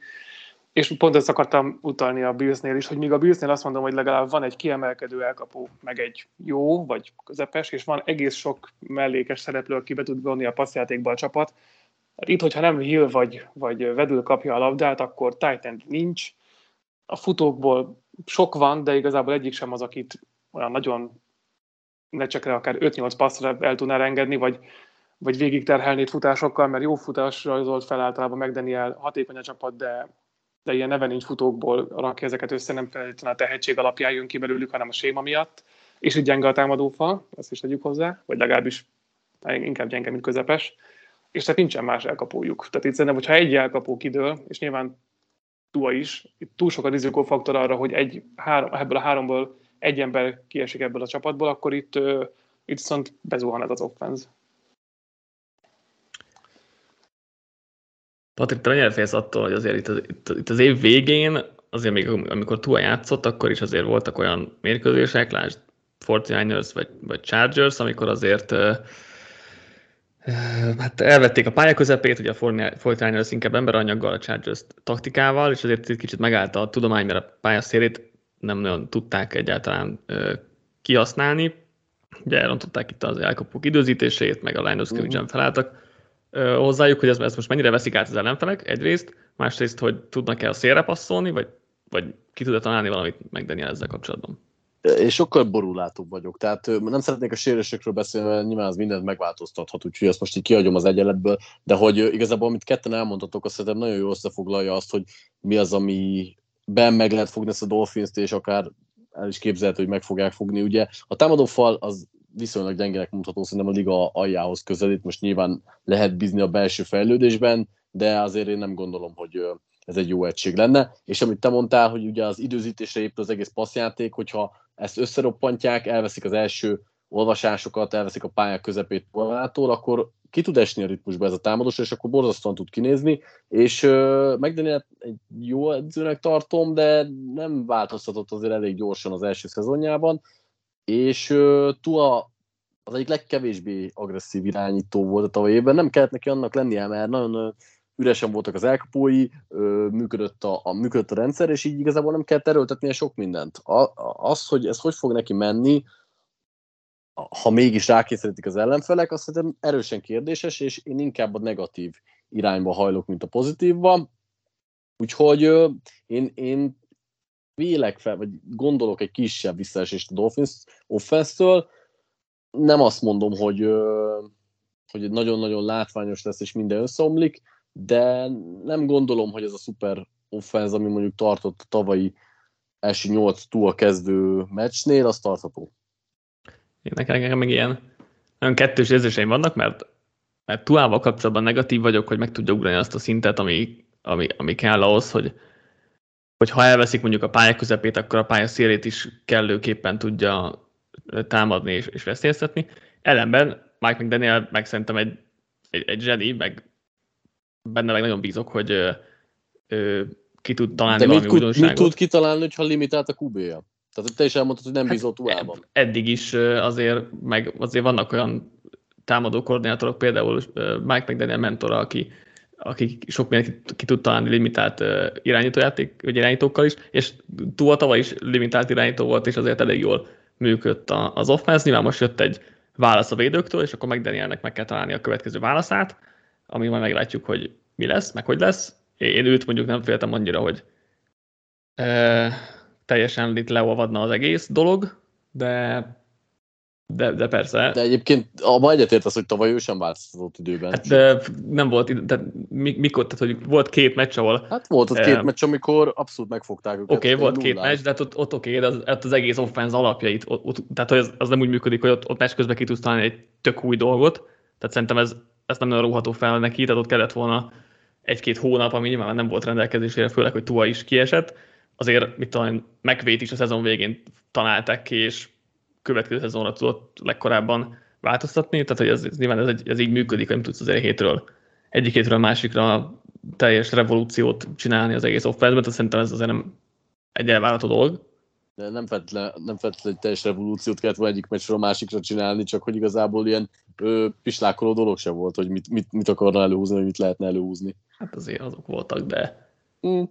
És pont ezt akartam utalni a Billsnél is, hogy míg a Billsnél azt mondom, hogy legalább van egy kiemelkedő elkapó, meg egy jó, vagy közepes, és van egész sok mellékes szereplő, aki be tud vonni a passzjátékba a csapat. Hát itt, hogyha nem Hill vagy, vagy Vedül kapja a labdát, akkor Titan nincs, a futókból sok van, de igazából egyik sem az, akit olyan nagyon lecsekre akár 5-8 passzra el tudná engedni, vagy, vagy végig terhelni futásokkal, mert jó futás rajzolt fel általában meg Daniel, hatékony a csapat, de, de ilyen neve nincs futókból rakja ezeket össze, nem feltétlenül a tehetség alapján jön ki belőlük, hanem a séma miatt, és így gyenge a támadófal, ezt is tegyük hozzá, vagy legalábbis inkább gyenge, mint közepes, és tehát nincsen más elkapójuk. Tehát itt szerintem, hogyha egy elkapó kidől, és nyilván Tua is, itt túl sok a rizikófaktor arra, hogy egy, három, ebből a háromból egy ember kiesik ebből a csapatból, akkor itt, itt viszont bezuhan ez az offense. Patrik, te mennyire félsz attól, hogy azért itt az, itt, itt az év végén, azért még amikor Tua játszott, akkor is azért voltak olyan mérkőzések, lásd 49ers vagy, vagy Chargers, amikor azért uh, Hát elvették a pálya közepét, ugye a 49ers inkább emberanyaggal, a Chargers taktikával, és azért egy kicsit megállt a tudomány, mert a pályaszélét nem nagyon tudták egyáltalán kihasználni. Ugye elrontották itt az elkapók időzítését, meg a line of scrimmage felálltak hozzájuk, hogy ez, ez most mennyire veszik át az ellenfelek, egyrészt, másrészt, hogy tudnak-e a szélre passzolni, vagy, vagy ki tud találni valamit meg Daniel ezzel kapcsolatban. Én sokkal borulátóbb vagyok, tehát nem szeretnék a sérésekről beszélni, mert nyilván az mindent megváltoztathat, úgyhogy ezt most így kiadjom az egyenletből, de hogy igazából, amit ketten elmondhatok, azt szerintem nagyon jól összefoglalja azt, hogy mi az, ami ben meg lehet fogni ezt a Dolphins-t, és akár el is képzelhető, hogy meg fogják fogni. Ugye a támadó fal az viszonylag gyengenek mutató, szerintem a liga aljához közelít, most nyilván lehet bízni a belső fejlődésben, de azért én nem gondolom, hogy ez egy jó egység lenne. És amit te mondtál, hogy ugye az időzítésre épül az egész passzjáték, hogyha ezt összeroppantják, elveszik az első olvasásokat, elveszik a pályák közepét volától, akkor ki tud esni a ritmusba ez a támadós, és akkor borzasztóan tud kinézni, és uh, McDaniel egy jó edzőnek tartom, de nem változtatott azért elég gyorsan az első szezonjában, és uh, Tua az egyik legkevésbé agresszív irányító volt a tavaly évben, nem kellett neki annak lennie, mert nagyon üresen voltak az elkapói, működött a, a, működött a rendszer, és így igazából nem kell erőltetnie sok mindent. A, az, hogy ez hogy fog neki menni, ha mégis rákényszerítik az ellenfelek, azt szerintem erősen kérdéses, és én inkább a negatív irányba hajlok, mint a pozitívba. Úgyhogy én, én vélek fel, vagy gondolok egy kisebb visszaesést a Dolphins offense Nem azt mondom, hogy, hogy nagyon-nagyon látványos lesz, és minden összeomlik, de nem gondolom, hogy ez a szuper offense, ami mondjuk tartott a tavalyi első nyolc túl kezdő meccsnél, az tartható. Nekem, nekem meg ilyen nagyon kettős érzéseim vannak, mert, mert Tuával kapcsolatban negatív vagyok, hogy meg tudja ugrani azt a szintet, ami, ami, ami kell ahhoz, hogy, hogy ha elveszik mondjuk a pálya közepét, akkor a pálya szélét is kellőképpen tudja támadni és, és veszélyeztetni. Ellenben Mike McDaniel meg szerintem egy, egy, egy zseni, meg benne meg nagyon bízok, hogy ö, ö, ki tud találni De valami mit, újdonságot. mit tud kitalálni, hogyha limitált a QB-ja? Tehát te is elmondtad, hogy nem hát bízott. Eddig is azért, meg azért vannak olyan támadó koordinátorok, például Mike McDaniel mentora, aki, aki sok mindent ki, tud találni limitált irányítójáték, vagy irányítókkal is, és túl tavaly is limitált irányító volt, és azért elég jól működött az offense. Nyilván most jött egy válasz a védőktől, és akkor McDanielnek meg kell találni a következő válaszát, ami majd meglátjuk, hogy mi lesz, meg hogy lesz. Én őt mondjuk nem féltem annyira, hogy teljesen itt leolvadna az egész dolog, de de, de persze. De egyébként abban egyetért az, hogy tavaly ő sem változtatott időben. Hát de nem volt, de mikor, tehát hogy volt két meccs, ahol... Hát volt ott két eh, meccs, amikor abszolút megfogták őket. Oké, okay, volt két meccs, de hát ott, ott oké, okay, de az, ott az egész offense alapjait, ott, ott, tehát hogy az, az, nem úgy működik, hogy ott, ott meccs közben ki tudsz találni egy tök új dolgot, tehát szerintem ez, ez nem nagyon róható fel neki, tehát ott kellett volna egy-két hónap, ami nyilván nem volt rendelkezésére, főleg, hogy Tua is kiesett, azért, mit tudom, megvét is a szezon végén találták ki, és következő szezonra tudott legkorábban változtatni, tehát hogy ez, ez nyilván ez, egy, ez így működik, hogy nem tudsz azért hétről, egyik hétről másikra teljes revolúciót csinálni az egész offense tehát szerintem ez azért nem egy elvárható dolog. De nem feltétlenül nem feltétlen egy teljes revolúciót kellett volna egyik meccsről a másikra csinálni, csak hogy igazából ilyen ö, pislákoló dolog sem volt, hogy mit, mit, mit akarna előhúzni, vagy mit lehetne előhúzni. Hát azért azok voltak, de... Mm.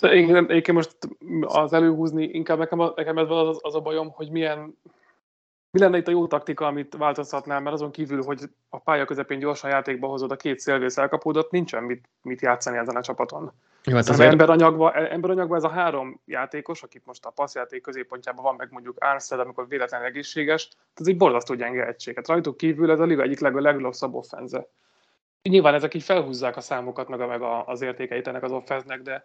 Én, én most az előhúzni, inkább nekem, nekem ez az, az a bajom, hogy milyen, mi lenne itt a jó taktika, amit változtatnál, mert azon kívül, hogy a pálya közepén gyorsan játékba hozod a két szélvész elkapódott, nincsen mit, mit játszani ezen a csapaton. Jó, hát az emberanyagban, emberanyagban ez a három játékos, akik most a passzjáték középpontjában van, meg mondjuk Armstead, amikor véletlenül egészséges, ez egy borzasztó gyenge egység. Hát rajtuk kívül ez a liga egyik leg, legrosszabb offenze. Nyilván ezek így felhúzzák a számokat, meg, a, meg az értékeit ennek az offenznek, de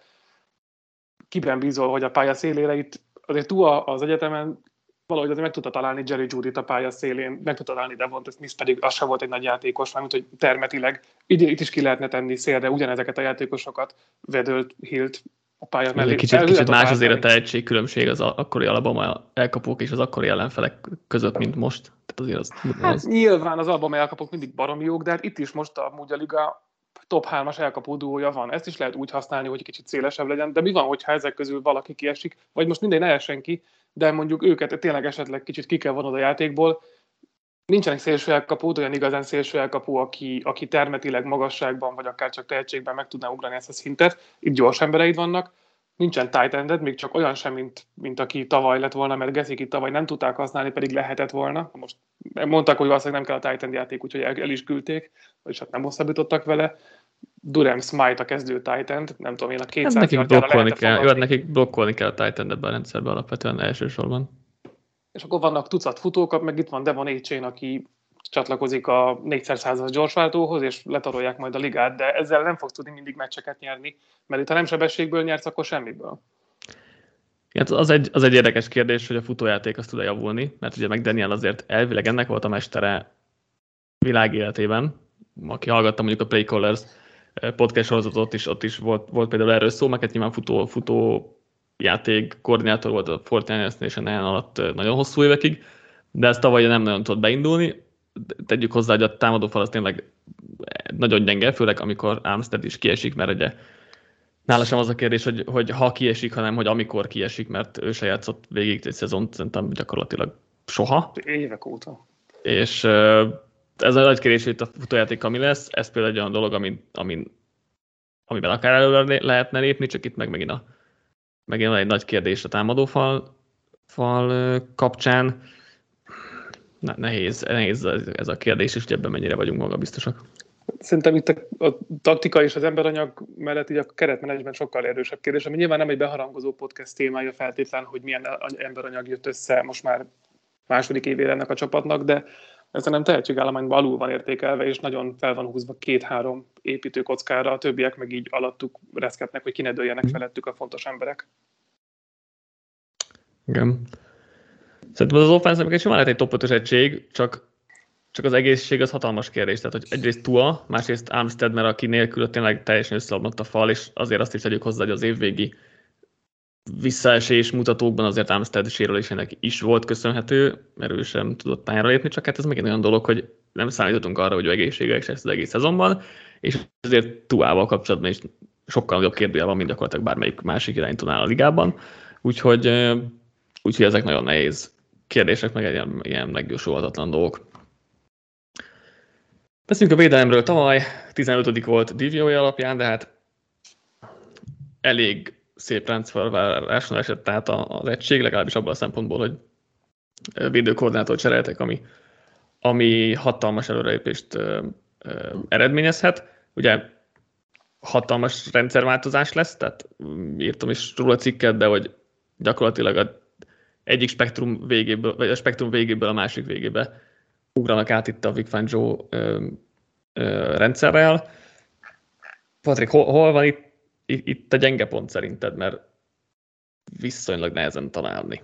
kiben bízol, hogy a pálya szélére itt azért túl az egyetemen valahogy azért meg tudta találni Jerry judy a pálya szélén, meg tudta találni Devont Smith pedig az sem volt egy nagy játékos, mint hogy termetileg itt is ki lehetne tenni szélre ugyanezeket a játékosokat, Vedölt, Hilt a pálya mellé. Egy kicsit, kicsit más azért a tehetségkülönbség az akkori Alabama elkapók és az akkori ellenfelek között, mint most. Tehát azért az, hát az... nyilván az Alabama elkapók mindig baromi jók, de hát itt is most amúgy a liga top 3-as elkapó duója van. Ezt is lehet úgy használni, hogy kicsit szélesebb legyen, de mi van, hogyha ezek közül valaki kiesik, vagy most mindegy, ne essen ki, de mondjuk őket tényleg esetleg kicsit ki kell vonod a játékból. Nincsenek szélső elkapó, olyan igazán szélső elkapó, aki, aki termetileg magasságban, vagy akár csak tehetségben meg tudná ugrani ezt a szintet. Itt gyors embereid vannak, nincsen tight ended, még csak olyan sem, mint, mint aki tavaly lett volna, mert Geszik tavaly nem tudták használni, pedig lehetett volna. Most mondták, hogy valószínűleg nem kell a tight end játék, úgyhogy el, el is küldték, vagyis hát nem hosszabbítottak vele. Durham Smite a kezdő Titan, nem tudom én a 200 hát nekik blokkolni kell, jó, hát nekik blokkolni kell a Titan ebben a rendszerben alapvetően elsősorban. És akkor vannak tucat futók, meg itt van Devon Achain, aki csatlakozik a 400-as gyorsváltóhoz, és letarolják majd a ligát, de ezzel nem fogsz tudni mindig meccseket nyerni, mert itt ha nem sebességből nyersz, akkor semmiből. Hát az egy, az egy érdekes kérdés, hogy a futójáték azt tud javulni, mert ugye meg Daniel azért elvileg ennek volt a mestere világ életében, aki hallgatta mondjuk a Playcallers podcast sorozatot is, ott is volt, volt például erről szó, meg hát nyilván futó, futó játék koordinátor volt a Fortnite és a alatt nagyon hosszú évekig, de ez tavaly nem nagyon tudott beindulni. Tegyük hozzá, hogy a támadó fal az tényleg nagyon gyenge, főleg amikor Armstead is kiesik, mert ugye nála sem az a kérdés, hogy, hogy ha kiesik, hanem hogy amikor kiesik, mert ő se játszott végig egy szezont, szerintem gyakorlatilag soha. Évek óta. És ez a nagy kérdés, itt a futójáték ami lesz, ez például egy olyan dolog, amin, amin, amiben akár előre lehetne lépni, csak itt meg megint, a, megint van egy nagy kérdés a támadófal fal kapcsán. Na, nehéz, nehéz ez a kérdés, és hogy ebben mennyire vagyunk magabiztosak. Szerintem itt a, a taktika és az emberanyag mellett így a keretmenedzsment sokkal erősebb kérdés, ami nyilván nem egy beharangozó podcast témája feltétlen, hogy milyen emberanyag jött össze most már második évére ennek a csapatnak, de ez nem tehetségállományban alul van értékelve, és nagyon fel van húzva két-három építőkockára, a többiek meg így alattuk reszketnek, hogy ki ne dőljenek felettük a fontos emberek. Igen. Szerintem az offense is van lehet egy top 5 egység, csak, csak az egészség az hatalmas kérdés. Tehát, hogy egyrészt Tua, másrészt Armstead, mert aki nélkül tényleg teljesen összeomlott a fal, és azért azt is tegyük hozzá, hogy az évvégi visszaesés mutatókban azért Amstead sérülésének is volt köszönhető, mert ő sem tudott pályára lépni, csak hát ez megint olyan dolog, hogy nem számítottunk arra, hogy egészséges lesz az egész szezonban, és ezért Tuával kapcsolatban is sokkal nagyobb kérdője van, mint gyakorlatilag bármelyik másik irányítónál a ligában. Úgyhogy, úgyhogy ezek nagyon nehéz kérdések, meg ilyen, ilyen megjósolhatatlan dolgok. Beszéljünk a védelemről. Tavaly 15. volt DVOA alapján, de hát elég szép rendszerválláson esett tehát az egység, legalábbis abban a szempontból, hogy védőkoordinátort cseréltek, ami, ami hatalmas előrelépést eredményezhet. Ugye hatalmas rendszerváltozás lesz, tehát mm, írtam is róla cikket, de hogy gyakorlatilag a egyik spektrum végéből, vagy a spektrum végéből a másik végébe ugranak át itt a Vic Fangio rendszerrel. Patrik, hol, hol van itt itt a gyenge pont szerinted, mert viszonylag nehezen találni.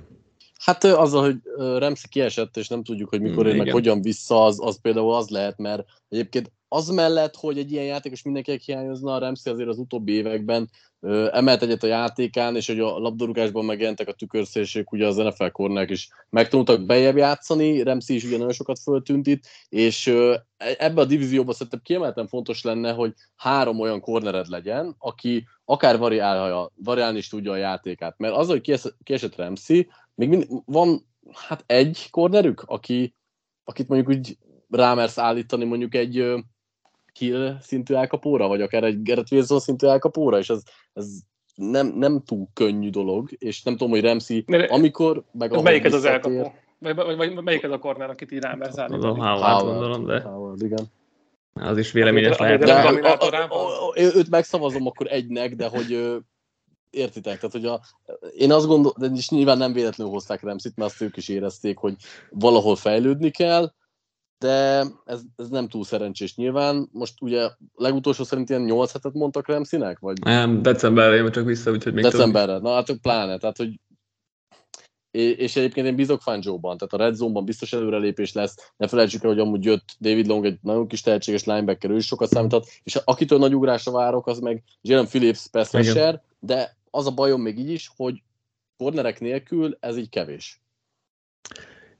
Hát azzal, hogy Remszi kiesett, és nem tudjuk, hogy mikor mm, ér meg hogyan vissza, az, az például az lehet, mert egyébként az mellett, hogy egy ilyen játékos mindenkinek hiányozna, a Remszi azért az utóbbi években ö, emelt egyet a játékán, és hogy a labdarúgásban megjelentek a tükörszélség, ugye az NFL kornák is megtanultak bejebb játszani, Remszi is ugye nagyon sokat föltűnt itt, és ö, ebbe a divízióban szerintem kiemelten fontos lenne, hogy három olyan kornered legyen, aki akár variálja, variálni is tudja a játékát, mert az, hogy kiesett Remszi, még mind, van hát egy kornerük, aki, akit mondjuk úgy rámersz állítani mondjuk egy Kill szintű elkapóra, vagy akár egy Gerett Wilson szintű elkapóra, és ez, ez nem, nem túl könnyű dolog, és nem tudom, hogy Remszi, amikor... Meg ez melyik ez az elkapó? Vagy, vagy, vagy, melyik ez a korner, akit így rámersz állítani? Az a Howard, gondolom, de... Howard, igen. Az is véleményes A lehet. De, a, a, a, őt megszavazom akkor egynek, de hogy értitek, tehát hogy a, én azt gondolom, de is nyilván nem véletlenül hozták Remszit, mert azt ők is érezték, hogy valahol fejlődni kell, de ez, ez nem túl szerencsés nyilván. Most ugye legutolsó szerint ilyen 8 hetet mondtak Remszinek, vagy Nem, decemberre jön csak vissza, úgyhogy még decemberre? Na hát pláne, tehát hogy és egyébként én bízok Fangio-ban, tehát a Red Zone-ban biztos előrelépés lesz. Ne felejtsük el, hogy amúgy jött David Long, egy nagyon kis tehetséges linebacker, ő is sokat számíthat, és akitől nagy ugrásra várok, az meg Jalen Phillips pass rusher, de az a bajom még így is, hogy cornerek nélkül ez így kevés.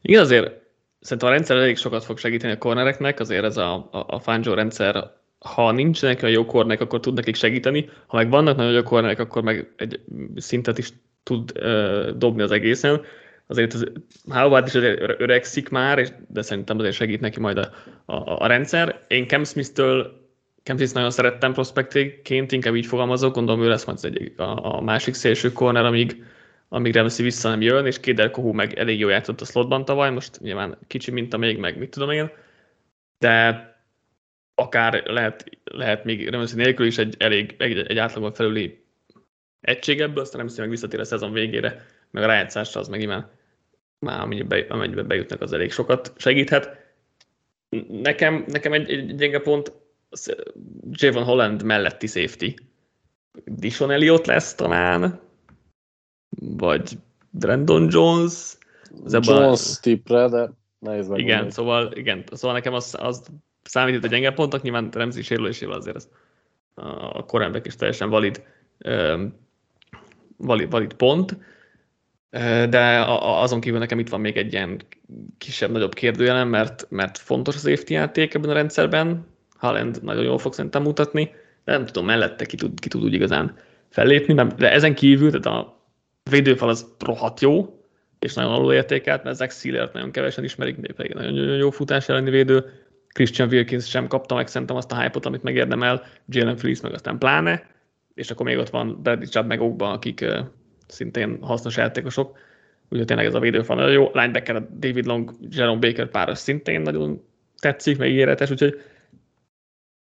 Igen, azért szerintem a rendszer elég sokat fog segíteni a cornereknek, azért ez a, a, a Fangio rendszer, ha nincsenek olyan jó cornerek, akkor tud nekik segíteni, ha meg vannak nagyon jó cornerek, akkor meg egy szintet is tud uh, dobni az egészen. Azért az Howard is öregszik már, és, de szerintem azért segít neki majd a, a, a rendszer. Én Cam Smith-től Cam Smith nagyon szerettem prospektként, inkább így fogalmazok, gondolom ő lesz majd egy, a, a másik szélső corner, amíg, amíg Ramsey vissza nem jön, és Kéder Kohu meg elég jól játszott a slotban tavaly, most nyilván kicsi minta még, meg mit tudom én, de akár lehet, lehet még Ramsey nélkül is egy elég, egy, egy átlagon felüli egység ebből, aztán Ramsey meg visszatér a szezon végére, meg a rájátszásra az meg nyilván már amennyiben, bejutnak, az elég sokat segíthet. Nekem, nekem egy, egy gyenge pont Javon Holland melletti safety. Dishon Elliott lesz talán, vagy Brandon Jones. Az ebben a- Jones tipre, de nehéz meg. igen, szóval, igen, szóval nekem az, az számít itt a gyenge pontnak, nyilván Remzi sérülésével azért ez a cornerback is teljesen valid, valid, valid pont, de azon kívül nekem itt van még egy ilyen kisebb-nagyobb kérdőjelem, mert, mert fontos az safety játék ebben a rendszerben, Haaland nagyon jól fog szerintem mutatni, de nem tudom, mellette ki tud, ki tud úgy igazán fellépni, de ezen kívül, tehát a védőfal az rohadt jó, és nagyon alulértékelt, mert Zach Sealert nagyon kevesen ismerik, pedig nagyon, nagyon jó futás elleni védő. Christian Wilkins sem kapta meg szerintem azt a hype amit megérdemel, Jalen Phillips meg aztán pláne, és akkor még ott van Bradley Chubb meg Ogba, akik szintén hasznos játékosok. Úgyhogy tényleg ez a védőfal nagyon jó. Linebacker a David Long, Jerome Baker páros szintén nagyon tetszik, meg ígéretes, úgyhogy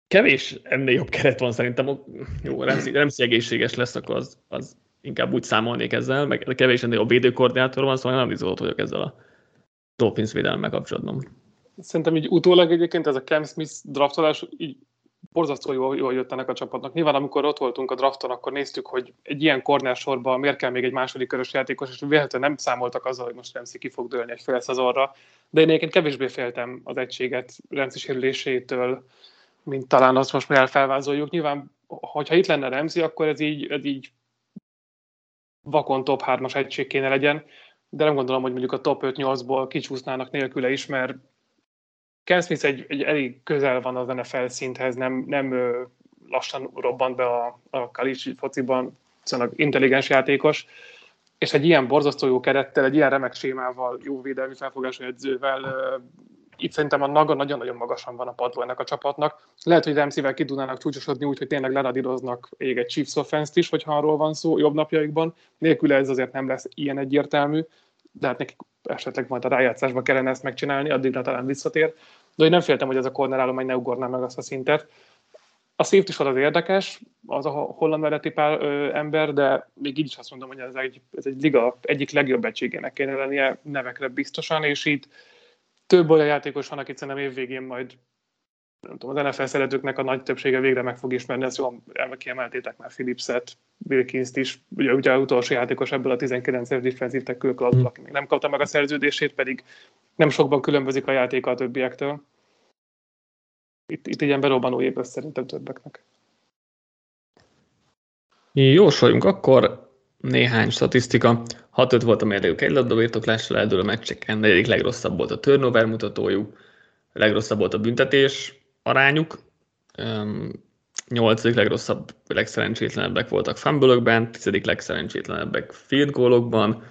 kevés ennél jobb keret van szerintem. Jó, Remzi, Remzi egészséges lesz, akkor az, az inkább úgy számolnék ezzel, meg kevés a védőkoordinátor van, szóval nagyon izolott vagyok ezzel a Dolphins védelemmel kapcsolatban. Szerintem így utólag egyébként ez a Cam Smith draftolás így borzasztó jól, jól jött ennek a csapatnak. Nyilván amikor ott voltunk a drafton, akkor néztük, hogy egy ilyen corner sorban miért kell még egy második körös játékos, és véletlenül nem számoltak azzal, hogy most Remzi ki fog dőlni egy fél szezonra. De én egyébként kevésbé féltem az egységet Remzi sérülésétől, mint talán azt most már felvázoljuk. Nyilván, hogyha itt lenne Remzi, akkor ez így, ez így vakon top 3-as egység kéne legyen, de nem gondolom, hogy mondjuk a top 5-8-ból kicsúsznának nélküle is, mert Ken Smith egy, egy elég közel van az NFL szinthez, nem, nem lassan robbant be a, a college fociban, szóval intelligens játékos, és egy ilyen borzasztó jó kerettel, egy ilyen remek sémával, jó védelmi felfogású edzővel, itt szerintem a Naga nagyon-nagyon magasan van a padló ennek a csapatnak. Lehet, hogy Remszével ki tudnának csúcsosodni úgy, hogy tényleg leradíroznak még egy Chiefs offense is, hogyha arról van szó jobb napjaikban. Nélkül ez azért nem lesz ilyen egyértelmű, de hát nekik esetleg majd a rájátszásban kellene ezt megcsinálni, addigra talán visszatér. De én nem féltem, hogy ez a corner állomány ne ugorná meg azt a szintet. A safety is az érdekes, az a holland eredeti pár ö, ember, de még így is azt mondom, hogy ez egy, ez egy liga egyik legjobb egységének kéne lennie nevekre biztosan, és itt több olyan játékos van, akit szerintem évvégén majd nem tudom, az NFL szeretőknek a nagy többsége végre meg fog ismerni, ezt jól kiemeltétek már Philipset, Wilkins-t is, ugye, ugye utolsó játékos ebből a 19-es defensív tackle klauzul, aki még nem kapta meg a szerződését, pedig nem sokban különbözik a játéka a többiektől. Itt, itt ilyen berobbanó év szerintem többeknek. Jósoljunk akkor néhány statisztika. 6-5 volt a mérlegük egy labda birtoklással eldől a meccseken, negyedik legrosszabb volt a turnover mutatójuk, legrosszabb volt a büntetés arányuk, um, nyolcadik legrosszabb, legszerencsétlenebbek voltak fumble tizedik legszerencsétlenebbek field goalokban,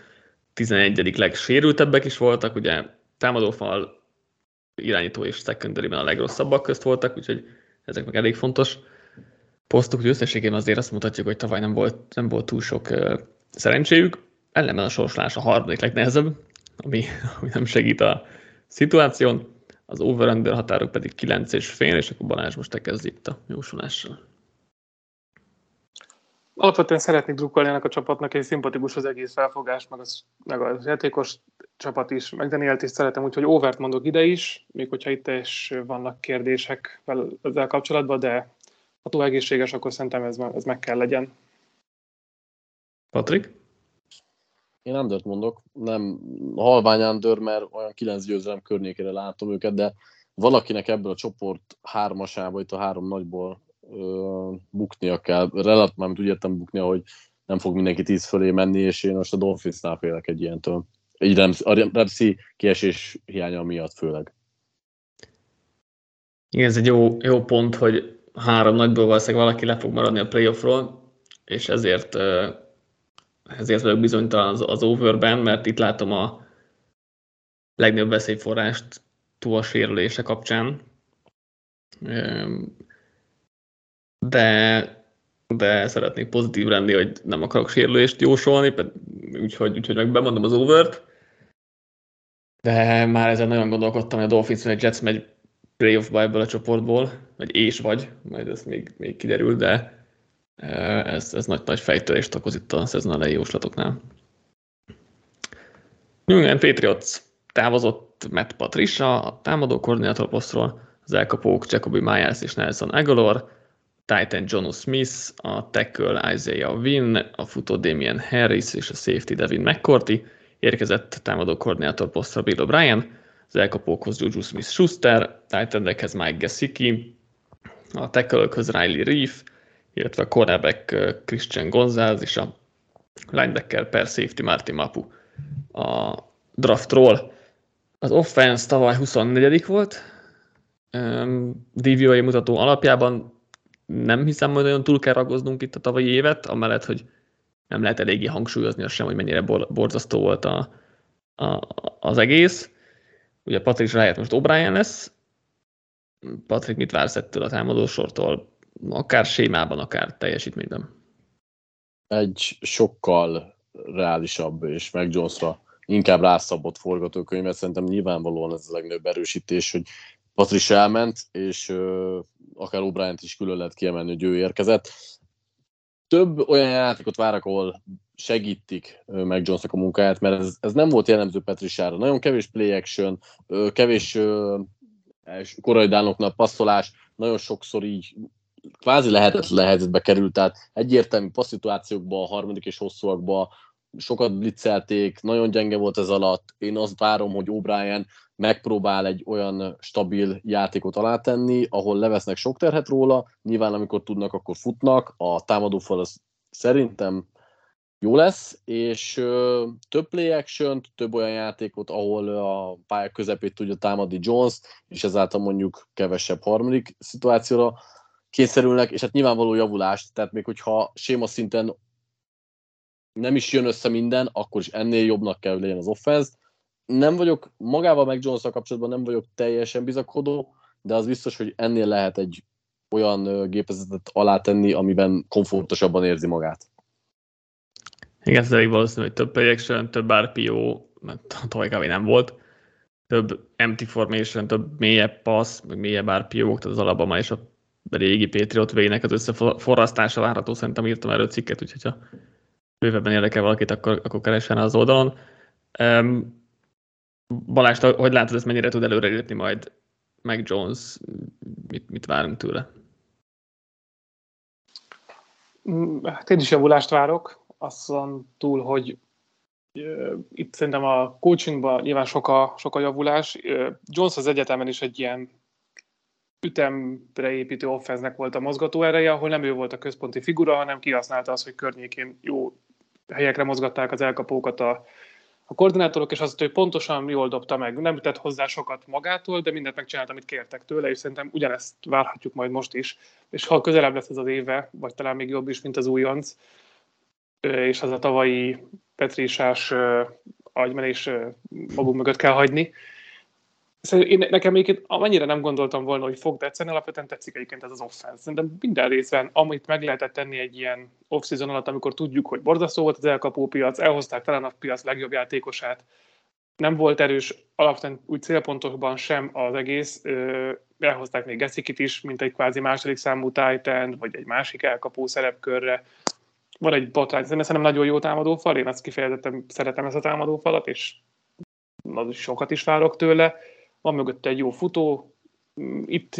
tizenegyedik legsérültebbek is voltak, ugye támadófal irányító és secondary a legrosszabbak közt voltak, úgyhogy ezek meg elég fontos posztok, hogy összességében azért azt mutatjuk, hogy tavaly nem volt, nem volt túl sok szerencséjük. Ellenben a sorsolás a harmadik legnehezebb, ami, ami nem segít a szituáción. az over határok pedig 9 és fél, és akkor Balázs most te kezd itt a jósolással. Alapvetően szeretnék drukkolni ennek a csapatnak, egy szimpatikus az egész felfogás, meg az, meg az játékos csapat is, meg Danielt is szeretem, úgyhogy overt mondok ide is, még hogyha itt is vannak kérdések ezzel kapcsolatban, de ha túl egészséges, akkor szerintem ez, ez meg kell legyen. Patrik? Én Andert mondok, nem halvány Ander, mert olyan kilenc győzelem környékére látom őket, de valakinek ebből a csoport hármasába, itt a három nagyból ö, buknia kell. Relatív, mármint úgy értem buknia, hogy nem fog mindenki tíz fölé menni, és én most a Dolphinsnál félek egy ilyentől. Egy a Ramsey kiesés hiánya miatt főleg. Igen, ez egy jó, jó pont, hogy három nagyból valószínűleg valaki le fog maradni a playoffról, és ezért ezért vagyok bizonytalan az, az overben, mert itt látom a legnagyobb veszélyforrást túl sérülése kapcsán. De, de szeretnék pozitív lenni, hogy nem akarok sérülést jósolni, úgyhogy, úgyhogy meg bemondom az overt. De már ezen nagyon gondolkodtam, hogy a Dolphins vagy a Jets megy playoffba ebből a csoportból, vagy és vagy, majd ez még, még kiderül, de ez, ez nagy-nagy fejtörést okoz itt a szezon elejé jóslatoknál. New England Patriots távozott Matt Patricia, a támadó koordinátor posztról, az elkapók Jacoby Myers és Nelson Aguilar, Titan John Smith, a tackle Isaiah Wynn, a futó Damian Harris és a safety Devin McCourty, érkezett támadó koordinátor posztra Bill O'Brien, az elkapókhoz Juju Smith-Schuster, Titan-ekhez Mike Gesicki, a tackle Riley Reef, illetve a cornerback Christian González és a linebacker per safety Martin Mapu a draftról. Az offense tavaly 24 volt, DVOA mutató alapjában nem hiszem, hogy nagyon túl kell ragoznunk itt a tavalyi évet, amellett, hogy nem lehet eléggé hangsúlyozni azt sem, hogy mennyire borzasztó volt a, a, az egész. Ugye Patrick rájött most O'Brien lesz. Patrick, mit vársz ettől a támadósortól? akár sémában, akár teljesítményben. Egy sokkal reálisabb és meg Jonesra inkább rászabott forgatókönyvet. Szerintem nyilvánvalóan ez a legnagyobb erősítés, hogy Patricia elment, és uh, akár obrien is külön lehet kiemelni, hogy ő érkezett. Több olyan játékot várok, ahol segítik meg Jonesnak a munkáját, mert ez, ez nem volt jellemző Patriciára. Nagyon kevés play action, kevés korai dánoknak passzolás, nagyon sokszor így kvázi lehetetlen helyzetbe került, tehát egyértelmű passzituációkba, a harmadik és hosszúakba sokat blitzelték, nagyon gyenge volt ez alatt. Én azt várom, hogy O'Brien megpróbál egy olyan stabil játékot alátenni, ahol levesznek sok terhet róla, nyilván amikor tudnak, akkor futnak, a támadófal az szerintem jó lesz, és több play action több olyan játékot, ahol a pályák közepét tudja támadni Jones, és ezáltal mondjuk kevesebb harmadik szituációra kényszerülnek, és hát nyilvánvaló javulást, tehát még hogyha séma szinten nem is jön össze minden, akkor is ennél jobbnak kell, legyen az offense. Nem vagyok, magával meg jones kapcsolatban nem vagyok teljesen bizakodó, de az biztos, hogy ennél lehet egy olyan gépezetet alátenni, amiben komfortosabban érzi magát. Igen, ez elég valószínű, hogy több projection, több RPO, mert tavaly nem volt, több empty formation, több mélyebb passz, meg mélyebb RPO-k, tehát az Alabama és a régi Patriot végnek az összeforrasztása várható, szerintem írtam erről cikket, úgyhogy ha bővebben érdekel valakit, akkor, akkor keressen az oldalon. Um, Balázs, hogy látod, ezt mennyire tud előrelépni majd meg Jones, mit, mit várunk tőle? Mm, hát én is javulást várok, azon túl, hogy itt szerintem a coachingban nyilván sok a, sok a javulás. Jones az egyetemen is egy ilyen ütemre építő offenznek volt a mozgató ereje, ahol nem ő volt a központi figura, hanem kihasználta azt, hogy környékén jó helyekre mozgatták az elkapókat a, a koordinátorok, és azt, hogy pontosan jól dobta meg. Nem tett hozzá sokat magától, de mindent megcsinált, amit kértek tőle, és szerintem ugyanezt várhatjuk majd most is. És ha közelebb lesz ez az éve, vagy talán még jobb is, mint az újonc, és az a tavalyi petrisás agymenés magunk mögött kell hagyni, Szerintem én, nekem egyébként amennyire nem gondoltam volna, hogy fog tetszeni, alapvetően tetszik egyébként ez az offense. Szerintem minden részben, amit meg lehetett tenni egy ilyen off-season alatt, amikor tudjuk, hogy borzasztó volt az elkapó piac, elhozták talán a piac legjobb játékosát, nem volt erős alapvetően úgy célpontokban sem az egész. Elhozták még Geszikit is, mint egy kvázi második számú Titan, vagy egy másik elkapó szerepkörre. Van egy botrány, szerintem nagyon jó támadófal, én azt kifejezetten szeretem ezt a támadófalat, és sokat is várok tőle. Van mögött egy jó futó. Itt,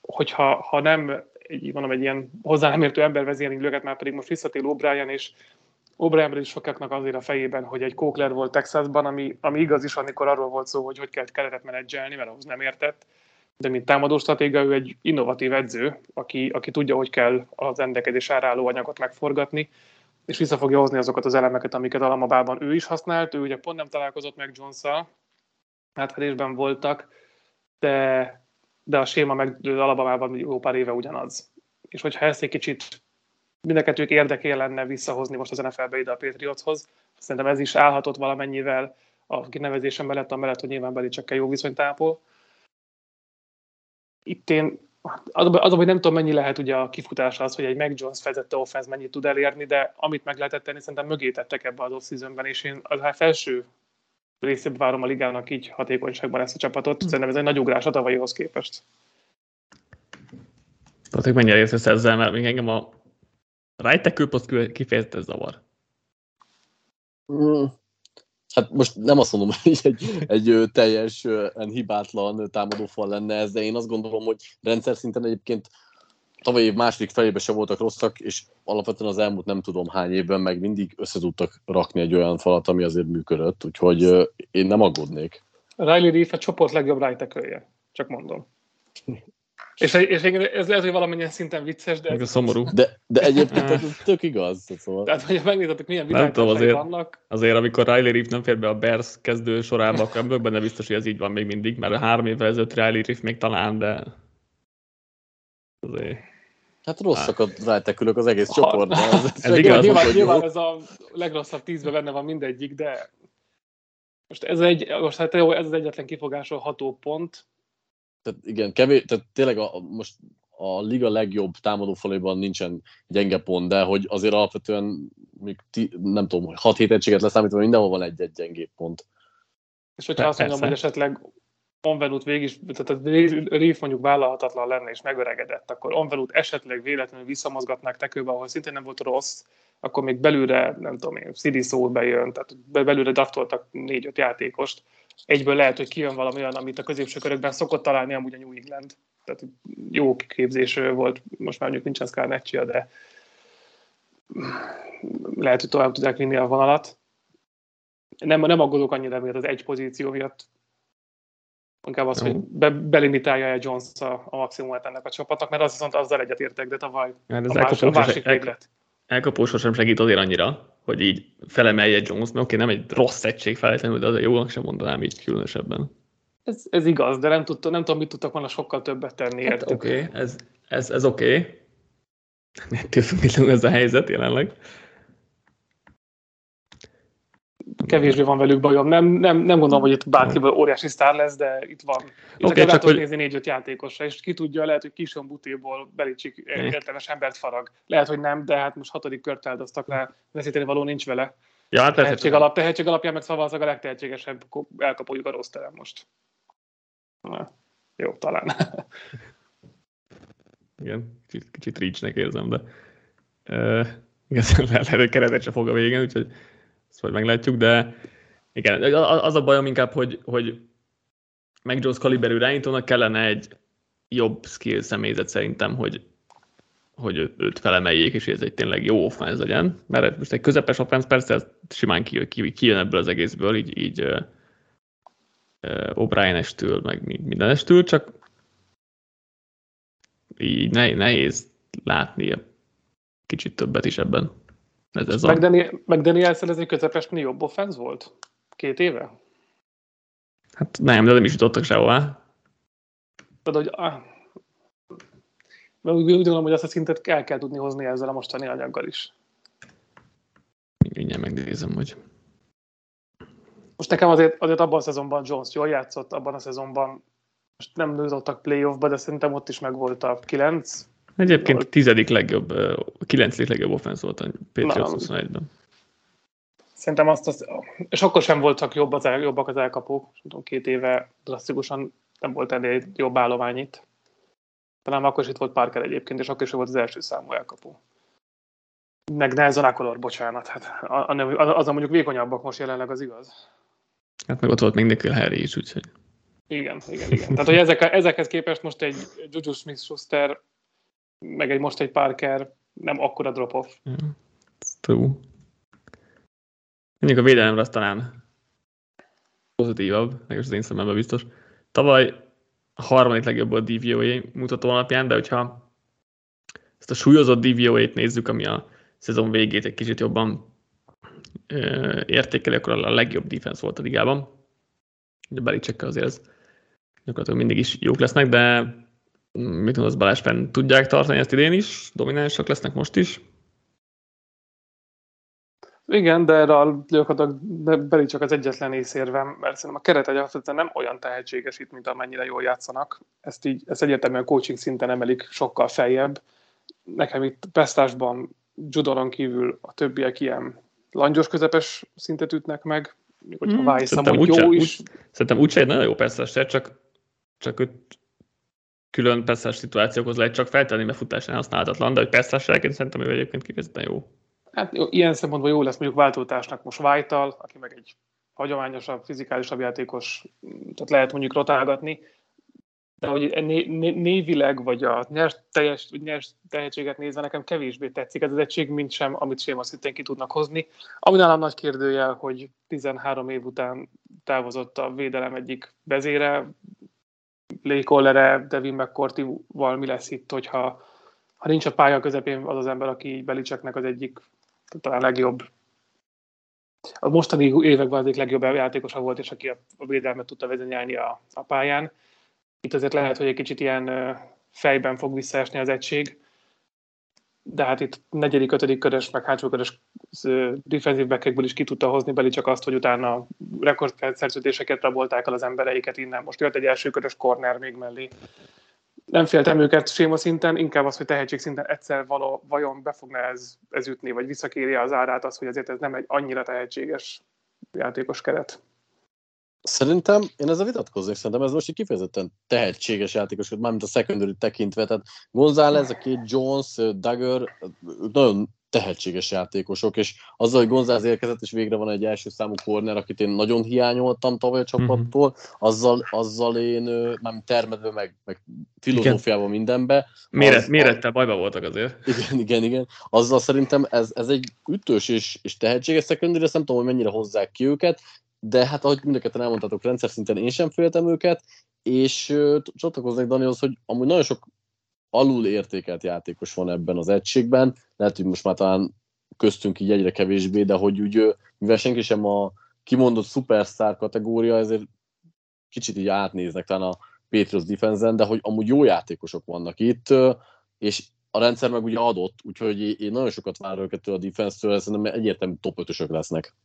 hogyha ha nem egy, mondom, egy ilyen hozzá nem értő ember vezérni löket, már pedig most visszatér O'Brien, és O'Brien is sokaknak azért a fejében, hogy egy Kókler volt Texasban, ami, ami igaz is, amikor arról volt szó, hogy hogy kell keretet menedzselni, mert ahhoz nem értett. De mint támadó stratégia, ő egy innovatív edző, aki, aki tudja, hogy kell az endekedés árálló anyagot megforgatni, és vissza fogja hozni azokat az elemeket, amiket Alamabában ő is használt. Ő ugye pont nem találkozott meg Jones-szal, átfedésben voltak, de, de a séma meg Alabamában jó pár éve ugyanaz. És hogyha ezt egy kicsit mindenkettők érdeké lenne visszahozni most az NFL-be ide a Patriotshoz. Szerintem ez is állhatott valamennyivel a kinevezése mellett, amellett, hogy nyilván Belicsekkel jó viszonyt ápol. Itt én az, az, hogy nem tudom, mennyi lehet ugye a kifutás az, hogy egy Mac Jones vezette offense mennyit tud elérni, de amit meg lehetett tenni, szerintem mögé tettek ebbe az off és én az hát felső részében várom a ligának így hatékonyságban ezt a csapatot. Szerintem ez egy nagy ugrás a tavalyihoz képest. Tehát mennyire értesz ezzel, mert még engem a right kifejezetten zavar. Mm. Hát most nem azt mondom, hogy egy, egy teljesen hibátlan támadófal lenne ez, de én azt gondolom, hogy rendszer szinten egyébként tavaly év második felében sem voltak rosszak, és alapvetően az elmúlt nem tudom hány évben meg mindig össze tudtak rakni egy olyan falat, ami azért működött, úgyhogy én nem aggódnék. Riley Reef a csoport legjobb right csak mondom. És, és ez lehet, hogy valamennyien szinten vicces, de... Ez szomorú. De, de egyébként ez tök igaz. Szóval. Tehát, hogyha megnézhetek, milyen világok azért, vannak... Azért, amikor Riley Reef nem fér be a Bears kezdő sorába, akkor nem benne biztos, hogy ez így van még mindig, mert a három évvel ezelőtt Riley Reef még talán, de... Azért... Hát rosszak a rátekülök az egész csoportban. Ez, ez, igaz, nyilván, nyilván ez a legrosszabb tízbe benne van mindegyik, de most ez, egy, most hát jó, ez az egyetlen kifogásolható pont, tehát igen, kevés, tehát tényleg a, most a liga legjobb támadófaléban nincsen gyenge pont, de hogy azért alapvetően még ti, nem tudom, hogy 6-7 egységet leszámítva mindenhol van egy-egy gyengébb pont. És hogyha azt mondom, hogy esetleg Onvenut végig, tehát a Reef mondjuk vállalhatatlan lenne és megöregedett, akkor Onvenut esetleg véletlenül visszamozgatnák tekőbe, ahol szintén nem volt rossz, akkor még belülre, nem tudom én, Sidi szó bejön, tehát belülre draftoltak négy-öt játékost, egyből lehet, hogy kijön valami olyan, amit a középső körökben szokott találni amúgy a New England. Tehát jó képzés volt, most már mondjuk nincsen Scarneccia, de lehet, hogy tovább tudják vinni a vonalat. Nem, nem aggódok annyira miatt az egy pozíció miatt, inkább az, hogy be, belimitálja-e Jones a, a maximumát ennek a csapatnak, mert az viszont azzal egyetértek, de tavaly hát ez a, más, a másik véglet elkapósor sem segít azért annyira, hogy így felemelje Jones, mert oké, nem egy rossz egység feltétlenül, de azért jónak sem mondanám így különösebben. Ez, ez igaz, de nem, tudta, nem tudom, mit tudtak volna sokkal többet tenni. Hát oké, okay, ez, ez, ez oké. Okay. Ettől függetlenül ez a helyzet jelenleg kevésbé van velük bajom. Nem, nem, nem gondolom, hogy itt bárkiből óriási sztár lesz, de itt van. Itt okay, csak hogy... nézni négy-öt játékosra, és ki tudja, lehet, hogy Kison Butéból Belicsik értelmes embert farag. Lehet, hogy nem, de hát most hatodik kört áldoztak rá, veszíteni való nincs vele. Ja, hát tehetség, alap, tehetség alapján meg szavaz a legtehetségesebb elkapoljuk a rossz terem most. Na, jó, talán. Igen, kicsit, kicsit reachnek érzem, de uh, igazán lehet, hogy keretet se fog a végén, úgyhogy ezt majd meglátjuk, de igen, az a bajom inkább, hogy, hogy meg Jones kaliberű irányítónak kellene egy jobb skill személyzet szerintem, hogy, hogy őt felemeljék, és ez egy tényleg jó offense legyen. Mert most egy közepes offense persze ez simán kijön, kijön ebből az egészből, így, így uh, O'Brien-estől, meg mindenestől, csak így nehéz látni kicsit többet is ebben. Ez, ez meg, a... Daniel, meg Danielszel ez egy közepesen jobb offense volt? Két éve? Hát nem, de nem is jutottak sehová. Tehát, hogy ah, úgy gondolom, hogy azt a szintet el kell tudni hozni ezzel a mostani anyaggal is. Igen, megnézem, hogy... Most nekem azért, azért abban a szezonban Jones jól játszott, abban a szezonban most nem jutottak playoffba, de szerintem ott is megvolt a 9, Egyébként a tizedik legjobb, kilencedik legjobb offensz volt a Patriots 21-ben. Szerintem azt, azt, és akkor sem voltak jobb az el, jobbak az elkapók. Tudom, két éve drasztikusan nem volt ennél jobb állomány itt. Talán akkor is itt volt Parker egyébként, és akkor is volt az első számú elkapó. Meg Nelson Akolor, bocsánat. Hát, azon mondjuk vékonyabbak most jelenleg, az igaz. Hát meg ott volt még Nikhil Harry is, úgyhogy... Igen, igen, igen. Tehát, hogy ezek, ezekhez képest most egy Juju Smith-Schuster, meg egy most egy Parker nem akkora drop-off. Yeah, true. Mondjuk a védelemre az talán pozitívabb, nekem az én szememben biztos. Tavaly a harmadik legjobb a DVOA mutató alapján, de hogyha ezt a súlyozott DVOA-t nézzük, ami a szezon végét egy kicsit jobban ö, értékeli, akkor a legjobb defense volt a ligában. Ugye Belicsekkel azért ez gyakorlatilag mindig is jók lesznek, de mit mondasz Balázs, fenn tudják tartani ezt idén is? Dominánsak lesznek most is? Igen, de erre a Beli csak az egyetlen észérvem, mert szerintem a keret egyáltalán nem olyan tehetséges itt, mint amennyire jól játszanak. Ezt így, ezt egyértelműen coaching szinten emelik sokkal feljebb. Nekem itt Pesztásban judonon kívül a többiek ilyen langyos közepes szintet ütnek meg, hogyha hmm. Vájszam, hogy jó is. Úgy, szerintem úgyse egy nagyon jó Pesztás, csak, csak őt külön Pesztás szituációkhoz lehet csak feltenni, mert futásán használhatatlan, de hogy Pesztássáként szerintem ő egyébként kifejezetten jó. Hát ilyen szempontból jó lesz mondjuk váltótársnak most Vájtal, aki meg egy hagyományosabb, fizikálisabb játékos, tehát lehet mondjuk rotálgatni, de hogy né, né, névileg, vagy a nyers, teljes, nyers tehetséget nézve nekem kevésbé tetszik ez az egység, mint sem, amit Séma szintén ki tudnak hozni. Ami nálam nagy kérdőjel, hogy 13 év után távozott a védelem egyik vezére, Lee Collere, Devin McCourty-val mi lesz itt, hogyha ha nincs a pálya közepén az az ember, aki Belicseknek az egyik talán legjobb a mostani években az egyik legjobb játékosa volt, és aki a, védelmet tudta vezényelni a, a pályán. Itt azért lehet, hogy egy kicsit ilyen fejben fog visszaesni az egység, de hát itt negyedik, ötödik körös, meg hátsó körös defensív backekből is ki tudta hozni Beli csak azt, hogy utána rekordszerződéseket rabolták el az embereiket innen. Most jött egy első körös corner még mellé nem féltem őket séma szinten, inkább az, hogy tehetség szinten egyszer való, vajon be fogna ez, ez ütni, vagy visszakéri az árát az, hogy azért ez nem egy annyira tehetséges játékos keret. Szerintem, én ezzel vitatkoznék, szerintem ez most egy kifejezetten tehetséges játékos, mármint a secondary tekintve, tehát González, a két Jones, Dagger, ők nagyon tehetséges játékosok, és azzal, hogy González érkezett, és végre van egy első számú corner, akit én nagyon hiányoltam tavaly a csapattól, azzal, azzal én már termedve, meg, meg filozófiában mindenbe. Méret, az, mérettel bajba voltak azért. Igen, igen, igen. Azzal szerintem ez, ez egy ütős és, és tehetséges secondary, ezt nem tudom, hogy mennyire hozzák ki őket, de hát ahogy mindeket elmondhatok, rendszer szinten én sem féltem őket, és csatlakoznék Danihoz, hogy amúgy nagyon sok alul értékelt játékos van ebben az egységben, lehet, hogy most már talán köztünk így egyre kevésbé, de hogy úgy, mivel senki sem a kimondott superstar kategória, ezért kicsit így átnéznek talán a Patriots defense de hogy amúgy jó játékosok vannak itt, és a rendszer meg ugye adott, úgyhogy én nagyon sokat várok őket a defense-től, szerintem egyértelmű top 5 lesznek.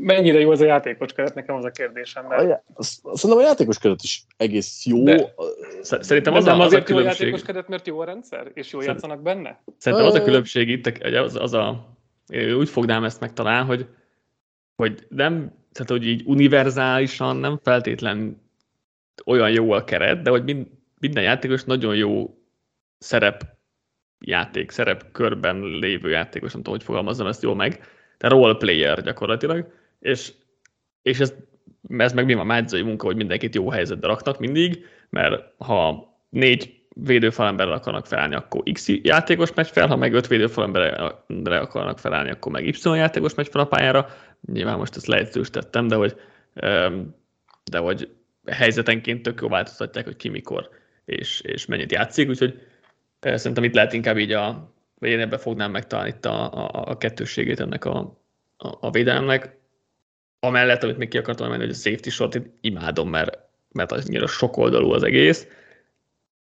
Mennyire jó az a játékos keret, nekem az a kérdésem. Mert... A, szerintem a játékos keret is egész jó. De, szerintem az, nem a, az azért a különbség. jó a játékos keret, mert jó a rendszer, és jól játszanak benne? Szerintem az a különbség itt, az, az a, úgy fognám ezt meg talán, hogy, hogy nem, tehát hogy így univerzálisan nem feltétlen olyan jó a keret, de hogy mind, minden játékos nagyon jó szerep játék, szerep körben lévő játékos, nem tudom, hogy fogalmazzam ezt jól meg, te role player gyakorlatilag, és, és ez, ez meg mi a mádzai munka, hogy mindenkit jó helyzetbe raknak mindig, mert ha négy védőfalemberrel akarnak felállni, akkor X játékos megy fel, ha meg öt védőfalemberre akarnak felállni, akkor meg Y játékos megy fel a pályára. Nyilván most ezt leegyszerűsítettem, de hogy, de hogy helyzetenként tök jó változtatják, hogy ki mikor és, és mennyit játszik, úgyhogy szerintem itt lehet inkább így a, vagy én ebben fognám megtalálni itt a, a, a kettősségét ennek a, a, a védelemnek. Amellett, amit még ki akartam menni, hogy a safety short itt imádom, mert, mert annyira sokoldalú az egész.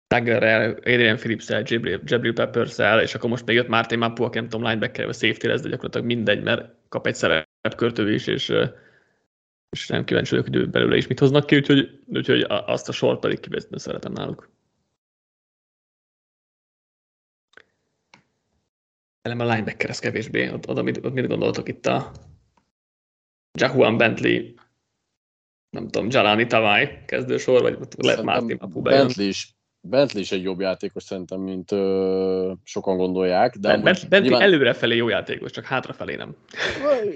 Taggerrel, Adrian Phillips-el, Jabril Peppers-el, és akkor most még jött Martin Mapu, aki nem tudom, linebacker vagy safety lesz, de gyakorlatilag mindegy, mert kap egy szerepkörtő is, és, és nem kíváncsi vagyok, hogy ő belőle is mit hoznak ki, úgyhogy, úgyhogy azt a sort pedig kifejezetten szeretem náluk. Elem a linebacker ez kevésbé. Ott, oda mit, ott mit gondoltok itt a Jahuan Bentley, nem tudom, Jalani Tavai kezdősor, vagy lehet Martin Mapu Bentley is, Bentley is egy jobb játékos szerintem, mint ö, sokan gondolják. De ben, Bentley, Bentley nyilván... előrefelé jó játékos, csak hátrafelé nem.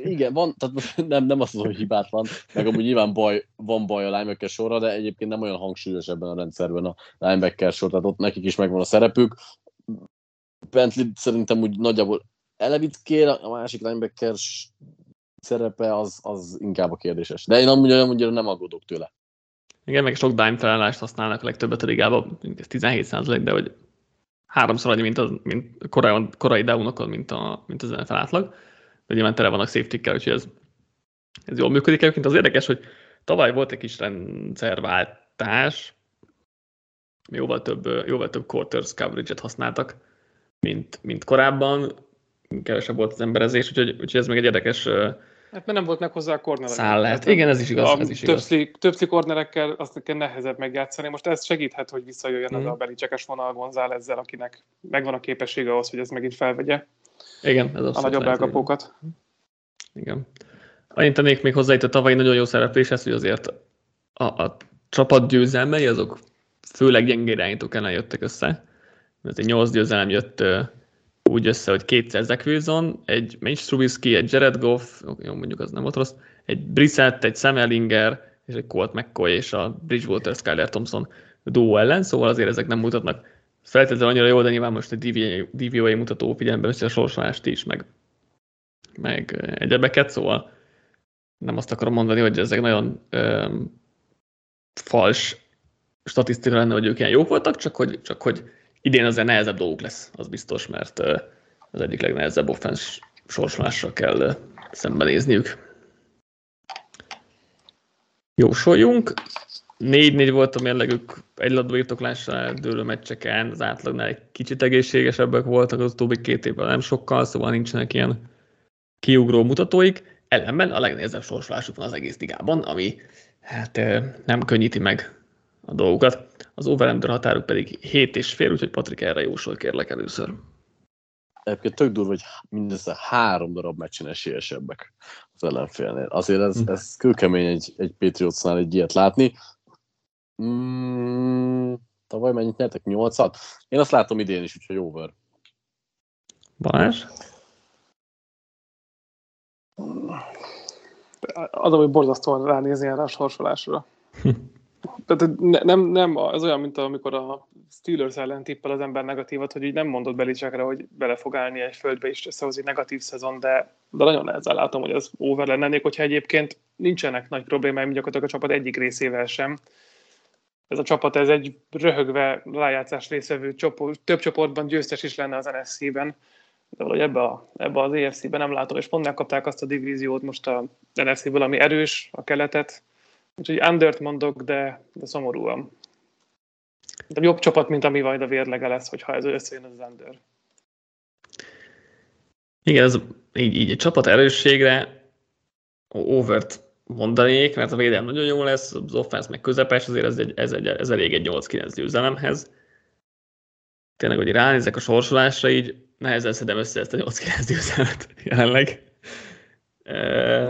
Igen, van, tehát nem, nem azt mondom, hogy hibátlan, meg amúgy nyilván baj, van baj a linebacker sorra, de egyébként nem olyan hangsúlyos ebben a rendszerben a linebacker sor, tehát ott nekik is megvan a szerepük. Bentley szerintem úgy nagyjából elevickér, a másik linebacker szerepe az, az inkább a kérdéses. De én amúgy, amúgy nem aggódok tőle. Igen, meg sok dime felállást használnak a legtöbbet a ligában, ez 17 százalék, de hogy háromszor annyi, mint, az, mint korai, korai downokon, mint, a, mint az NFL átlag. De nyilván tele vannak safety úgyhogy ez, ez jól működik. Egyébként az érdekes, hogy tavaly volt egy kis rendszerváltás, jóval több, jóval több quarters coverage-et használtak, mint, mint korábban, kevesebb volt az emberezés, úgyhogy, úgyhogy ez még egy érdekes Hát mert nem volt meg hozzá a kornerek. Szállat. Igen, ez is igaz. A ez is igaz. Többszli, többszli kornerekkel azt kell nehezebb megjátszani. Most ez segíthet, hogy visszajöjjön mm. az a belicsekes vonal Gonzálezzel, akinek megvan a képessége ahhoz, hogy ez megint felvegye. Igen, ez a nagyobb elkapókat. Igen. Annyit tennék még hozzá itt a tavalyi nagyon jó szerepléshez, hogy azért a, a csapat győzelmei azok főleg gyengé irányítók ellen jöttek össze. Egy nyolc győzelem jött úgy össze, hogy kétszer Zach Wilson, egy Mitch Trubisky, egy Jared Goff, jó, mondjuk az nem volt rossz, egy Brissett, egy Sam Ellinger, és egy Colt McCoy és a Bridgewater Skyler Thompson duo ellen, szóval azért ezek nem mutatnak feltétlenül annyira jó, de nyilván most egy DVOA mutató figyelembe veszi a sorsolást is, meg, meg egyebeket, szóval nem azt akarom mondani, hogy ezek nagyon öm, fals statisztika lenne, hogy ők ilyen jók voltak, csak hogy, csak hogy idén azért nehezebb dolguk lesz, az biztos, mert az egyik legnehezebb offensz sorsolásra kell szembenézniük. Jósoljunk. 4-4 volt a mérlegük egy labdabirtoklásra dőlő meccseken, az átlagnál egy kicsit egészségesebbek voltak az utóbbi két évben, nem sokkal, szóval nincsenek ilyen kiugró mutatóik. Ellenben a legnehezebb sorsolásuk van az egész ligában, ami hát nem könnyíti meg a dolgokat. Az over határuk pedig 7 és fél, úgyhogy Patrik erre jósol kérlek először. Egyébként tök durva, hogy mindössze három darab meccsen esélyesebbek az ellenfélnél. Azért ez, hm. ez kőkemény egy, egy Patriotsnál egy ilyet látni. Mm, tavaly mennyit nyertek? Nyolcat? Én azt látom idén is, úgyhogy over. Balázs? Az, hogy borzasztóan ránézni erre a sorsolásra. Tehát nem, nem, az olyan, mint amikor a Steelers ellen tippel az ember negatívat, hogy így nem mondott Belicsekre, hogy bele fog állni egy földbe és összehoz egy negatív szezon, de, de nagyon nehezen látom, hogy az over lenne, hogyha egyébként nincsenek nagy problémáim gyakorlatilag a csapat egyik részével sem. Ez a csapat, ez egy röhögve rájátszás részvevő csoport, több csoportban győztes is lenne az NSC-ben, de valahogy ebbe, a, ebbe az EFC-ben nem látom, és pont megkapták azt a divíziót most a NFC-ből, ami erős, a keletet, Úgyhogy undert mondok, de, de szomorúan. De jobb csapat, mint ami majd a vérlege lesz, hogyha ez összejön az under. Igen, ez így, így egy csapat erősségre overt mondanék, mert a védelem nagyon jó lesz, az offense meg közepes, azért ez, egy, ez, egy, ez elég egy 8-9 győzelemhez. Tényleg, hogy ránézek a sorsolásra, így nehezen szedem össze ezt a 8-9 győzelmet jelenleg.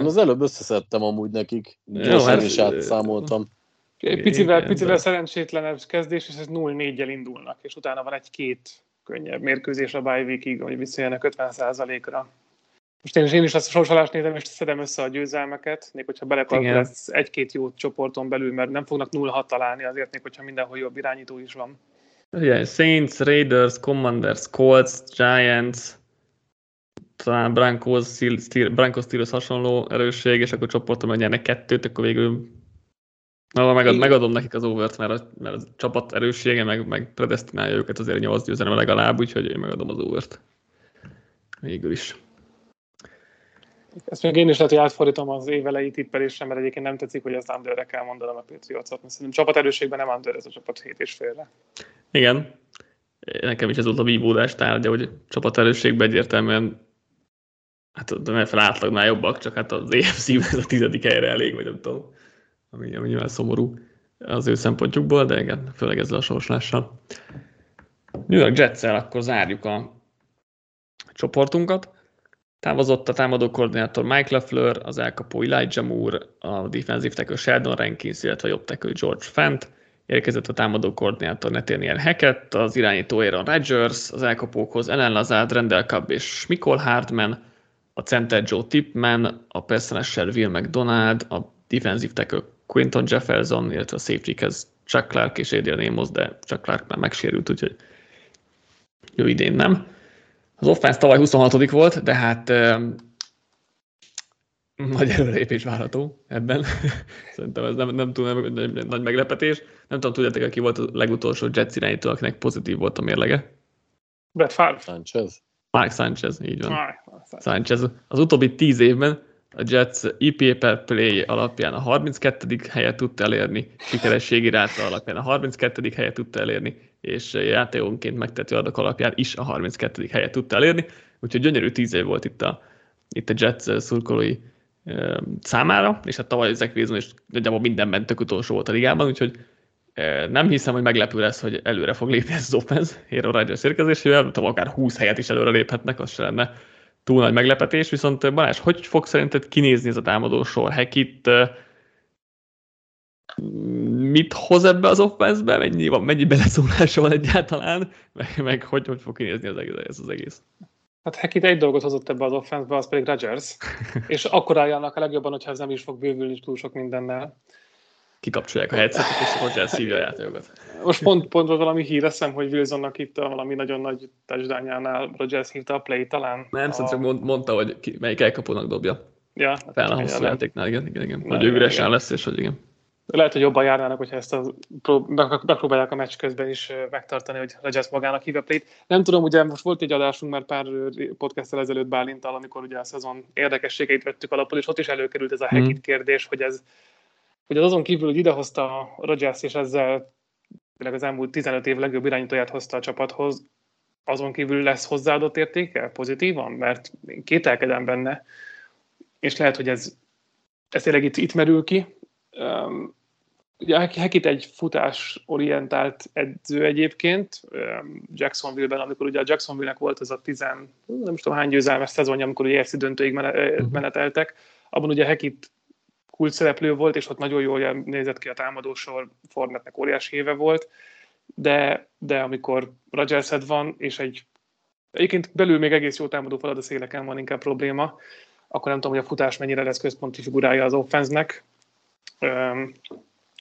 Én az előbb összeszedtem amúgy nekik, gyorsan hát, is átszámoltam. Picivel, igen, picivel de... szerencsétlenebb kezdés, és ez 0-4-jel indulnak, és utána van egy-két könnyebb mérkőzés a bye weekig, hogy visszajönnek 50%-ra. Most én, én is azt a sorsolást nézem, és szedem össze a győzelmeket, még hogyha belekalkul lesz egy-két jó csoporton belül, mert nem fognak 0-6 találni azért, még hogyha mindenhol jobb irányító is van. Yeah, Saints, Raiders, Commanders, Colts, Giants, talán Brankos, Brankos Steelers hasonló erősség, és akkor csoportom nyernek kettőt, akkor végül Na, megad, megadom nekik az overt, mert a, mert a csapat erőssége meg, meg predestinálja őket azért 8 győzelem legalább, úgyhogy én megadom az overt. Végül is. Ezt még én is lehet, hogy átfordítom az évelei tippelésre, mert egyébként nem tetszik, hogy az underre kell mondanom a Patriotsot, mert szerintem csapat erősségben nem under ez a csapat 7 és félre. Igen. Nekem is ez volt a vívódás tárgya, hogy csapat erősségben egyértelműen hát a NFL átlagnál jobbak, csak hát az efc ez a tizedik helyre elég, vagy nem tudom, ami, ami nyilván szomorú az ő szempontjukból, de igen, főleg ezzel a sorslással. New York jets akkor zárjuk a csoportunkat. Távozott a támadó koordinátor Mike LeFleur, az elkapó Elijah Moore, a defensív tackle Sheldon Rankins, illetve a jobb tackle George Fent. Érkezett a támadó koordinátor Nathaniel Hackett, az irányító Aaron Rodgers, az elkapókhoz Ellen Lazard, Rendell Cobb és Mikol Hartman, a center Joe Tipman, a personesser Will McDonald, a defensive tackle Quinton Jefferson, illetve a safety-hez Chuck Clark és Adrian Amos, de Chuck Clark már megsérült, úgyhogy jó idén nem. Az offense tavaly 26 volt, de hát um, nagy előrépés várható ebben. Szerintem ez nem, nem túl nem, nem, nem, nagy meglepetés. Nem tudom, tudjátok, aki volt a legutolsó Jets irányító, akinek pozitív volt a mérlege? Brett Favre. Sanchez. Mark Sanchez, így van. Sanchez. Az utóbbi tíz évben a Jets IP per play alapján a 32. helyet tudta elérni, sikerességi ráta alapján a 32. helyet tudta elérni, és játékonként megtető adak alapján is a 32. helyet tudta elérni, úgyhogy gyönyörű tíz év volt itt a, itt a Jets szurkolói e, számára, és hát tavaly Zach Wilson is nagyjából mindenben tök utolsó volt a ligában, úgyhogy e, nem hiszem, hogy meglepő lesz, hogy előre fog lépni ez az offense Aaron Rodgers érkezésével, tudom, akár 20 helyet is előre léphetnek, az se lenne túl nagy meglepetés, viszont Balázs, hogy fog szerinted kinézni ez a támadó sor? Hekit mit hoz ebbe az offense-be, mennyi, van, mennyi beleszólása van egyáltalán, meg, meg hogy, hogy fog kinézni az egész, ez az egész? Hát Hekit egy dolgot hozott ebbe az offense az pedig Rodgers, és akkor álljanak a legjobban, hogyha ez nem is fog bővülni túl sok mindennel kikapcsolják a headsetet, és Rodgers szívja a játékokat. Most pont, pont valami hír eszem, hogy Wilsonnak itt a valami nagyon nagy touchdownjánál Rodgers hívta a play talán. Nem, a... csak mondta, hogy ki, melyik elkapónak dobja. Ja. Fel a hosszú játéknál, igen, igen, igen. Hogy ő üresen lesz, és hogy igen. Lehet, hogy jobban járnának, hogyha ezt a, megpróbálják a meccs közben is megtartani, hogy Rodgers magának hív a play-t. Nem tudom, ugye most volt egy adásunk már pár podcasttel ezelőtt Bálintal, amikor ugye a szezon érdekességeit vettük alapul, és ott is előkerült ez a mm. kérdés, hogy ez hogy az azon kívül, hogy idehozta a Rodgers, és ezzel az elmúlt 15 év legjobb irányítóját hozta a csapathoz, azon kívül lesz hozzáadott értéke pozitívan? Mert én kételkedem benne, és lehet, hogy ez, ez tényleg itt, itt merül ki. Um, ugye Hekit egy futás-orientált edző egyébként, um, Jacksonville-ben, amikor ugye a Jacksonville-nek volt az a 10, nem tudom hány győzelmes szezonja, amikor ugye EFC döntőig mhm. meneteltek, abban ugye Hekit kult szereplő volt, és ott nagyon jól nézett ki a támadósor, Fornetnek óriási éve volt, de, de amikor Rodgers van, és egy egyébként belül még egész jó támadó falad a széleken van inkább probléma, akkor nem tudom, hogy a futás mennyire lesz központi figurája az offenznek.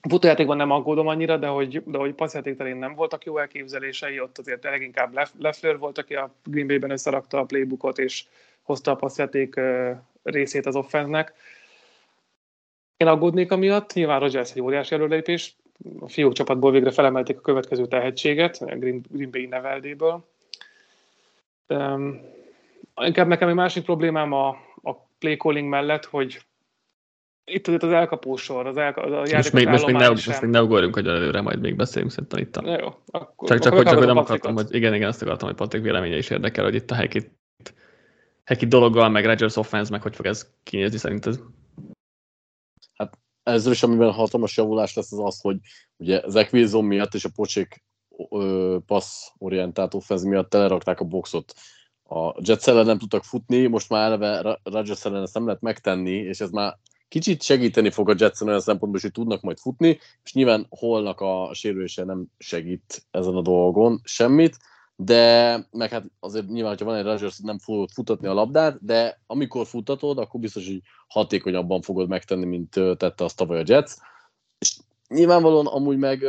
Futójátékban nem aggódom annyira, de hogy, de hogy passzjáték terén nem voltak jó elképzelései, ott azért leginkább Leffler volt, aki a Green Bay-ben összerakta a playbookot, és hozta a passzjáték részét az offenznek. Én aggódnék amiatt, nyilván Rodgers egy óriási előlépés, a fiúk csapatból végre felemelték a következő tehetséget, a Green, Green Bay neveldéből. Um, inkább nekem egy másik problémám a, a play calling mellett, hogy itt az elkapósor, az, elka, az a most még, most még, ne, most még ne ugorjunk, hogy előre majd még beszélünk szerintem itt. A... jó, akkor, csak, csak, hogy, csak hogy nem akartam, hogy igen, igen, azt akartam, hogy Patrik véleménye is érdekel, hogy itt a Hekit, Hekit dologgal, meg Rodgers offense, meg hogy fog ez kinézni szerinted? Ezzel is, amiben hatalmas javulás lesz, az az, hogy ugye Zach Wilson miatt és a pocsék passz orientált offenz miatt telerakták a boxot. A Jets ellen nem tudtak futni, most már eleve Rodgers ellen ezt nem lehet megtenni, és ez már kicsit segíteni fog a Jetsen olyan szempontból, hogy tudnak majd futni, és nyilván holnak a sérülése nem segít ezen a dolgon semmit, de meg hát azért nyilván, hogyha van egy Rodgers, nem fogod futatni a labdát, de amikor futatod, akkor biztos, hogy hatékonyabban fogod megtenni, mint tette azt tavaly a Jets. És nyilvánvalóan amúgy meg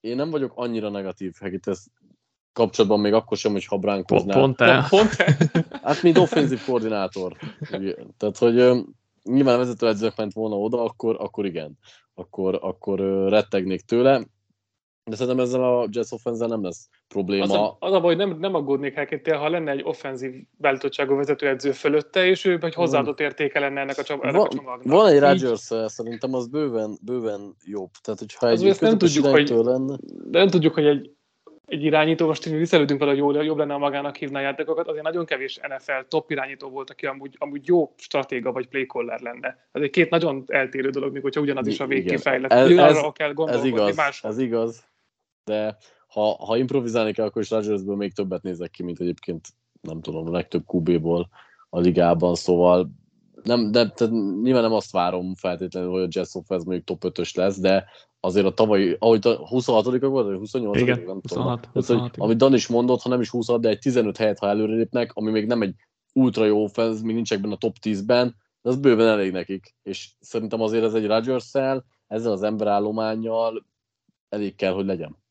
én nem vagyok annyira negatív Hegit, ez kapcsolatban még akkor sem, hogy habránkoznál. Pont, pont, pont. Hát, mint offenzív koordinátor. Tehát, hogy nyilván a vezetőedzők ment volna oda, akkor, akkor igen. Akkor, akkor rettegnék tőle. De szerintem ezzel a Jets offense nem lesz probléma. Az a, az a baj, nem, nem aggódnék Hackettől, ha lenne egy offenzív beállítottságú vezetőedző fölötte, és ő egy hozzáadott értéke lenne ennek a, csomag, van, a csomagnak. Van egy Rodgers, szerintem az bőven, bőven jobb. Tehát, hogyha egy az nem tudjuk, hogy, lenne... De nem tudjuk, hogy egy egy irányító, most visszelődünk vele, hogy jobb, jobb lenne a magának hívni a játékokat, azért nagyon kevés NFL top irányító volt, aki amúgy, amúgy jó stratéga vagy playcaller lenne. Ez egy két nagyon eltérő dolog, még hogyha ugyanaz is a végkifejlett. Ez, ez, kell ez igaz, máshol. ez igaz, de ha, ha improvizálni kell, akkor is Rodgersből még többet nézek ki, mint egyébként nem tudom, a legtöbb QB-ból a ligában, szóval nem, de, tehát nyilván nem azt várom feltétlenül, hogy a Jets offense mondjuk top 5-ös lesz, de azért a tavalyi, ahogy a 26 volt, vagy 28 Igen, nem 26, tudom. 26, Tehát, hogy, igen. amit Dan is mondott, ha nem is 20 de egy 15 helyet, ha előrelépnek, ami még nem egy ultra jó offense, még nincsenek benne a top 10-ben, de az bőven elég nekik. És szerintem azért ez egy rodgers ezzel az emberállományjal elég kell, hogy legyen.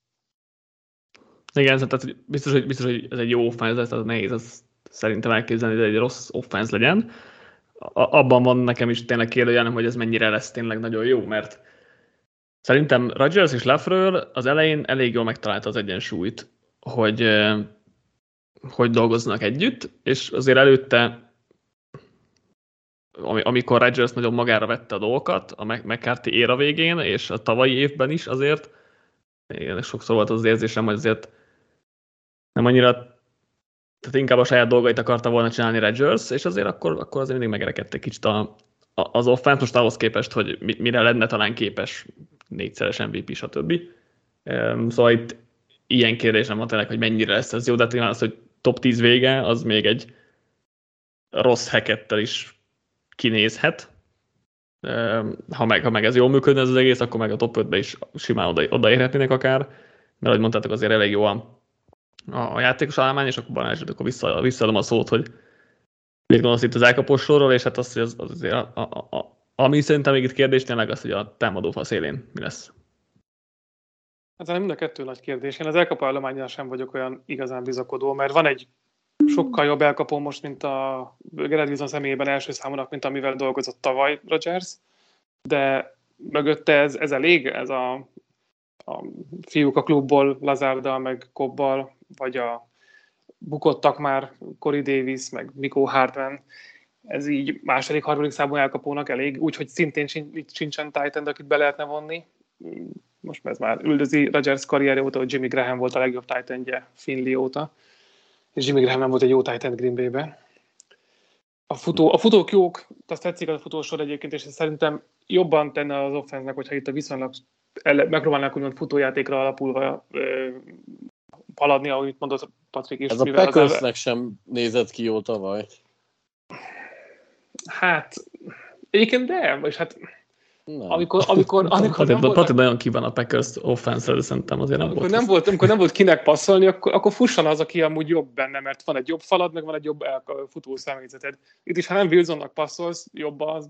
Igen, tehát hogy biztos, hogy, biztos, hogy ez egy jó offense lesz, tehát nehéz ez szerintem elképzelni, hogy egy rossz offense legyen. A- abban van nekem is tényleg kérdőjelem, hogy ez mennyire lesz tényleg nagyon jó, mert szerintem Rodgers és Lafleur az elején elég jól megtalálta az egyensúlyt, hogy, hogy dolgoznak együtt, és azért előtte ami- amikor Rodgers nagyon magára vette a dolgokat, a McCarthy éra végén, és a tavalyi évben is azért, igen, sokszor volt az, az érzésem, hogy azért nem annyira, tehát inkább a saját dolgait akarta volna csinálni Rodgers, és azért akkor, akkor azért mindig megerekedt egy kicsit a, a, az offense, most ahhoz képest, hogy mi, mire lenne talán képes négyszeres MVP, stb. Szóval itt ilyen kérdésem van tényleg, hogy mennyire lesz ez jó, de tényleg az, hogy top 10 vége, az még egy rossz hekettel is kinézhet. Ha meg, ha meg ez jól működne ez az egész, akkor meg a top 5-be is simán oda, odaérhetnének akár, mert ahogy mondtátok, azért elég jó a, játékos állomány, és akkor Balázs, akkor vissza, visszaadom a szót, hogy mit gondolsz itt az elkapós sorról, és hát azt, hogy az, az azért a, a, a, ami szerintem még itt kérdés tényleg az, hogy a támadó szélén mi lesz. Hát nem mind a kettő nagy kérdés. Én az elkapó állományjal sem vagyok olyan igazán bizakodó, mert van egy sokkal jobb elkapó most, mint a Gerard Wilson személyében első számonak, mint amivel dolgozott tavaly Rodgers, de mögötte ez, ez elég, ez a, a fiúk a klubból, Lazarda, meg Kobbal, vagy a bukottak már Corey Davis, meg Mikko Hardman, ez így második, harmadik számú elkapónak elég, úgyhogy szintén sin- sincsen Titan, akit be lehetne vonni. Most ez már üldözi Rodgers karrierje óta, hogy Jimmy Graham volt a legjobb Titan-je Finley óta, és Jimmy Graham nem volt egy jó Titan Green Bay-be. A, futó, a futók jók, azt tetszik a futósor egyébként, és szerintem jobban tenne az offense hogyha itt a viszonylag ele, megpróbálnák úgymond futójátékra alapulva haladni, ahogy mondott Patrik is. Ez a Packersnek sem nézett ki jó tavaly. Hát, egyébként de, és hát Nem. amikor, amikor, amikor Pati, nem Pati volt, nagyon kíván a Packers offense szerintem azért nem amikor volt. nem volt, amikor nem volt kinek passzolni, akkor, akkor fusson az, aki amúgy jobb benne, mert van egy jobb falad, meg van egy jobb elka- futó személyzeted. Itt is, ha nem Wilsonnak passzolsz, jobb az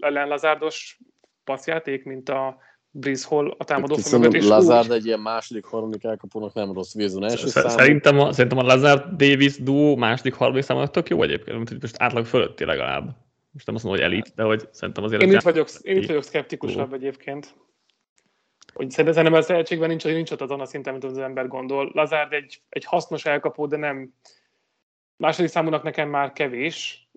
ellen lazárdos passzjáték, mint a Breeze Hall a támadó mögött, és Lazard úgy, egy ilyen második, harmadik elkapónak nem rossz Wilson első Sz- számú. Szerintem a, szerintem a Lazard Davis duo második, harmadik számon tök jó egyébként, mint hogy most átlag fölötti legalább. Most nem azt mondom, hogy elit, de hogy szerintem azért... én, itt vagyok, én itt vagyok szkeptikusabb egyébként. Hogy szerintem ez tehetségben nincs, hogy nincs ott azon a szinten, mint az ember gondol. Lazard egy, egy hasznos elkapó, de nem második számúnak nekem már kevés,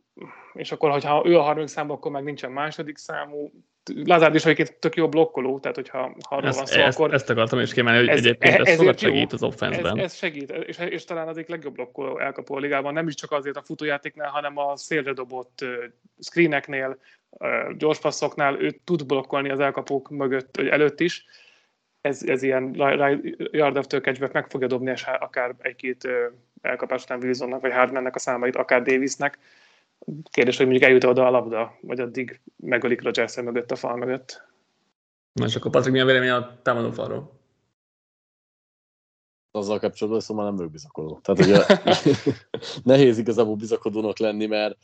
és akkor, hogyha ő a harmadik számú, akkor meg nincsen második számú. Lazard is egyébként tök jó blokkoló, tehát hogyha ha arról van szó, ezt, akkor ezt akartam is kiemelni, hogy Ez- egyébként ez ezért sokat jó. segít az ez, offense-ben. ez segít, és, és talán az egyik legjobb blokkoló elkapó a ligában, nem is csak azért a futójátéknál, hanem a szélre dobott screeneknél, uh, gyors passzoknál ő tud blokkolni az elkapók mögött, vagy előtt is. Ez, ez ilyen after catch meg fogja dobni és akár egy-két elkapás után Wilsonnak, vagy Hardmannek a számait, akár Davisnek. Kérdés, hogy mondjuk eljut oda a labda, vagy addig megölik Rodgers mögött a fal mögött. Na és akkor Patrik, mi a vélemény a támadó falról? azzal kapcsolatban, szóval nem vagyok bizakodó. Tehát ugye nehéz igazából bizakodónak lenni, mert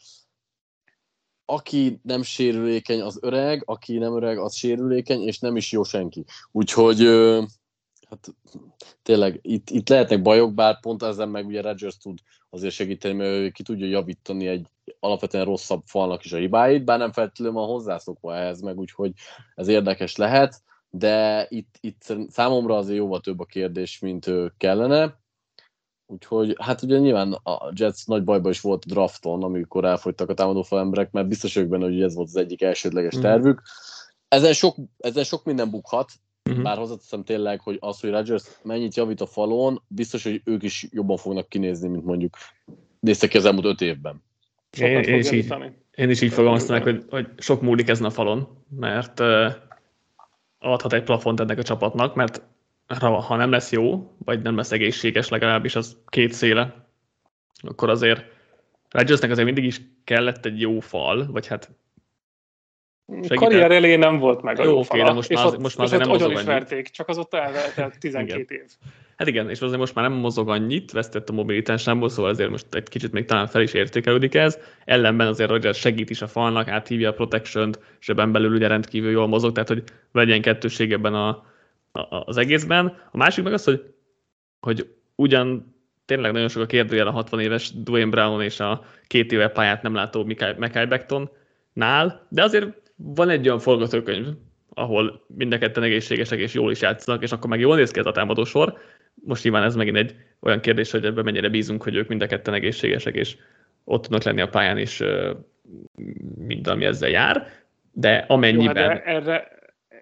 aki nem sérülékeny, az öreg, aki nem öreg, az sérülékeny, és nem is jó senki. Úgyhogy hát tényleg itt, itt lehetnek bajok, bár pont ezen meg ugye Rodgers tud azért segíteni, mert ő ki tudja javítani egy alapvetően rosszabb falnak is a hibáit, bár nem feltétlenül van hozzászokva ehhez meg, úgyhogy ez érdekes lehet, de itt, itt számomra azért jóval több a kérdés, mint kellene. Úgyhogy, hát ugye nyilván a Jets nagy bajban is volt a drafton, amikor elfogytak a támadófal emberek, mert biztos vagyok benne, hogy ez volt az egyik elsődleges Mhm. tervük. Ezen sok, ezen sok minden bukhat, Uh-huh. bár hozzáteszem tényleg, hogy az, hogy Rodgers mennyit javít a falon, biztos, hogy ők is jobban fognak kinézni, mint mondjuk néztek ki az elmúlt öt évben. Sokat Én- én is így-. Én is így fogalmaztam hogy, hogy sok múlik ezen a falon, mert uh, adhat egy plafont ennek a csapatnak, mert ha ha nem lesz jó, vagy nem lesz egészséges legalábbis az két széle, akkor azért Rodgersnek azért mindig is kellett egy jó fal, vagy hát Segített. Karrier elején nem volt meg a jó, jó de most már, ott, most már azért nem mozog annyit. verték, csak az ott eltelt 12 év. Hát igen, és azért most már nem mozog annyit, vesztett a mobilitásából, szóval azért most egy kicsit még talán fel is értékelődik ez. Ellenben azért Rodgers segít is a falnak, áthívja a protection-t, és ebben belül ugye rendkívül jól mozog, tehát hogy legyen kettőség ebben a, a, az egészben. A másik meg az, hogy, hogy ugyan tényleg nagyon sok a kérdőjel a 60 éves Dwayne Brown és a két éve pályát nem látó Mackay Beckton nál, de azért van egy olyan forgatókönyv, ahol mind a ketten egészségesek és jól is játszanak, és akkor meg jól néz ki ez a támadó sor. Most nyilván ez megint egy olyan kérdés, hogy ebben mennyire bízunk, hogy ők mind a ketten egészségesek, és ott tudnak lenni a pályán is mind ami ezzel jár, de amennyiben... Jó, hát erre,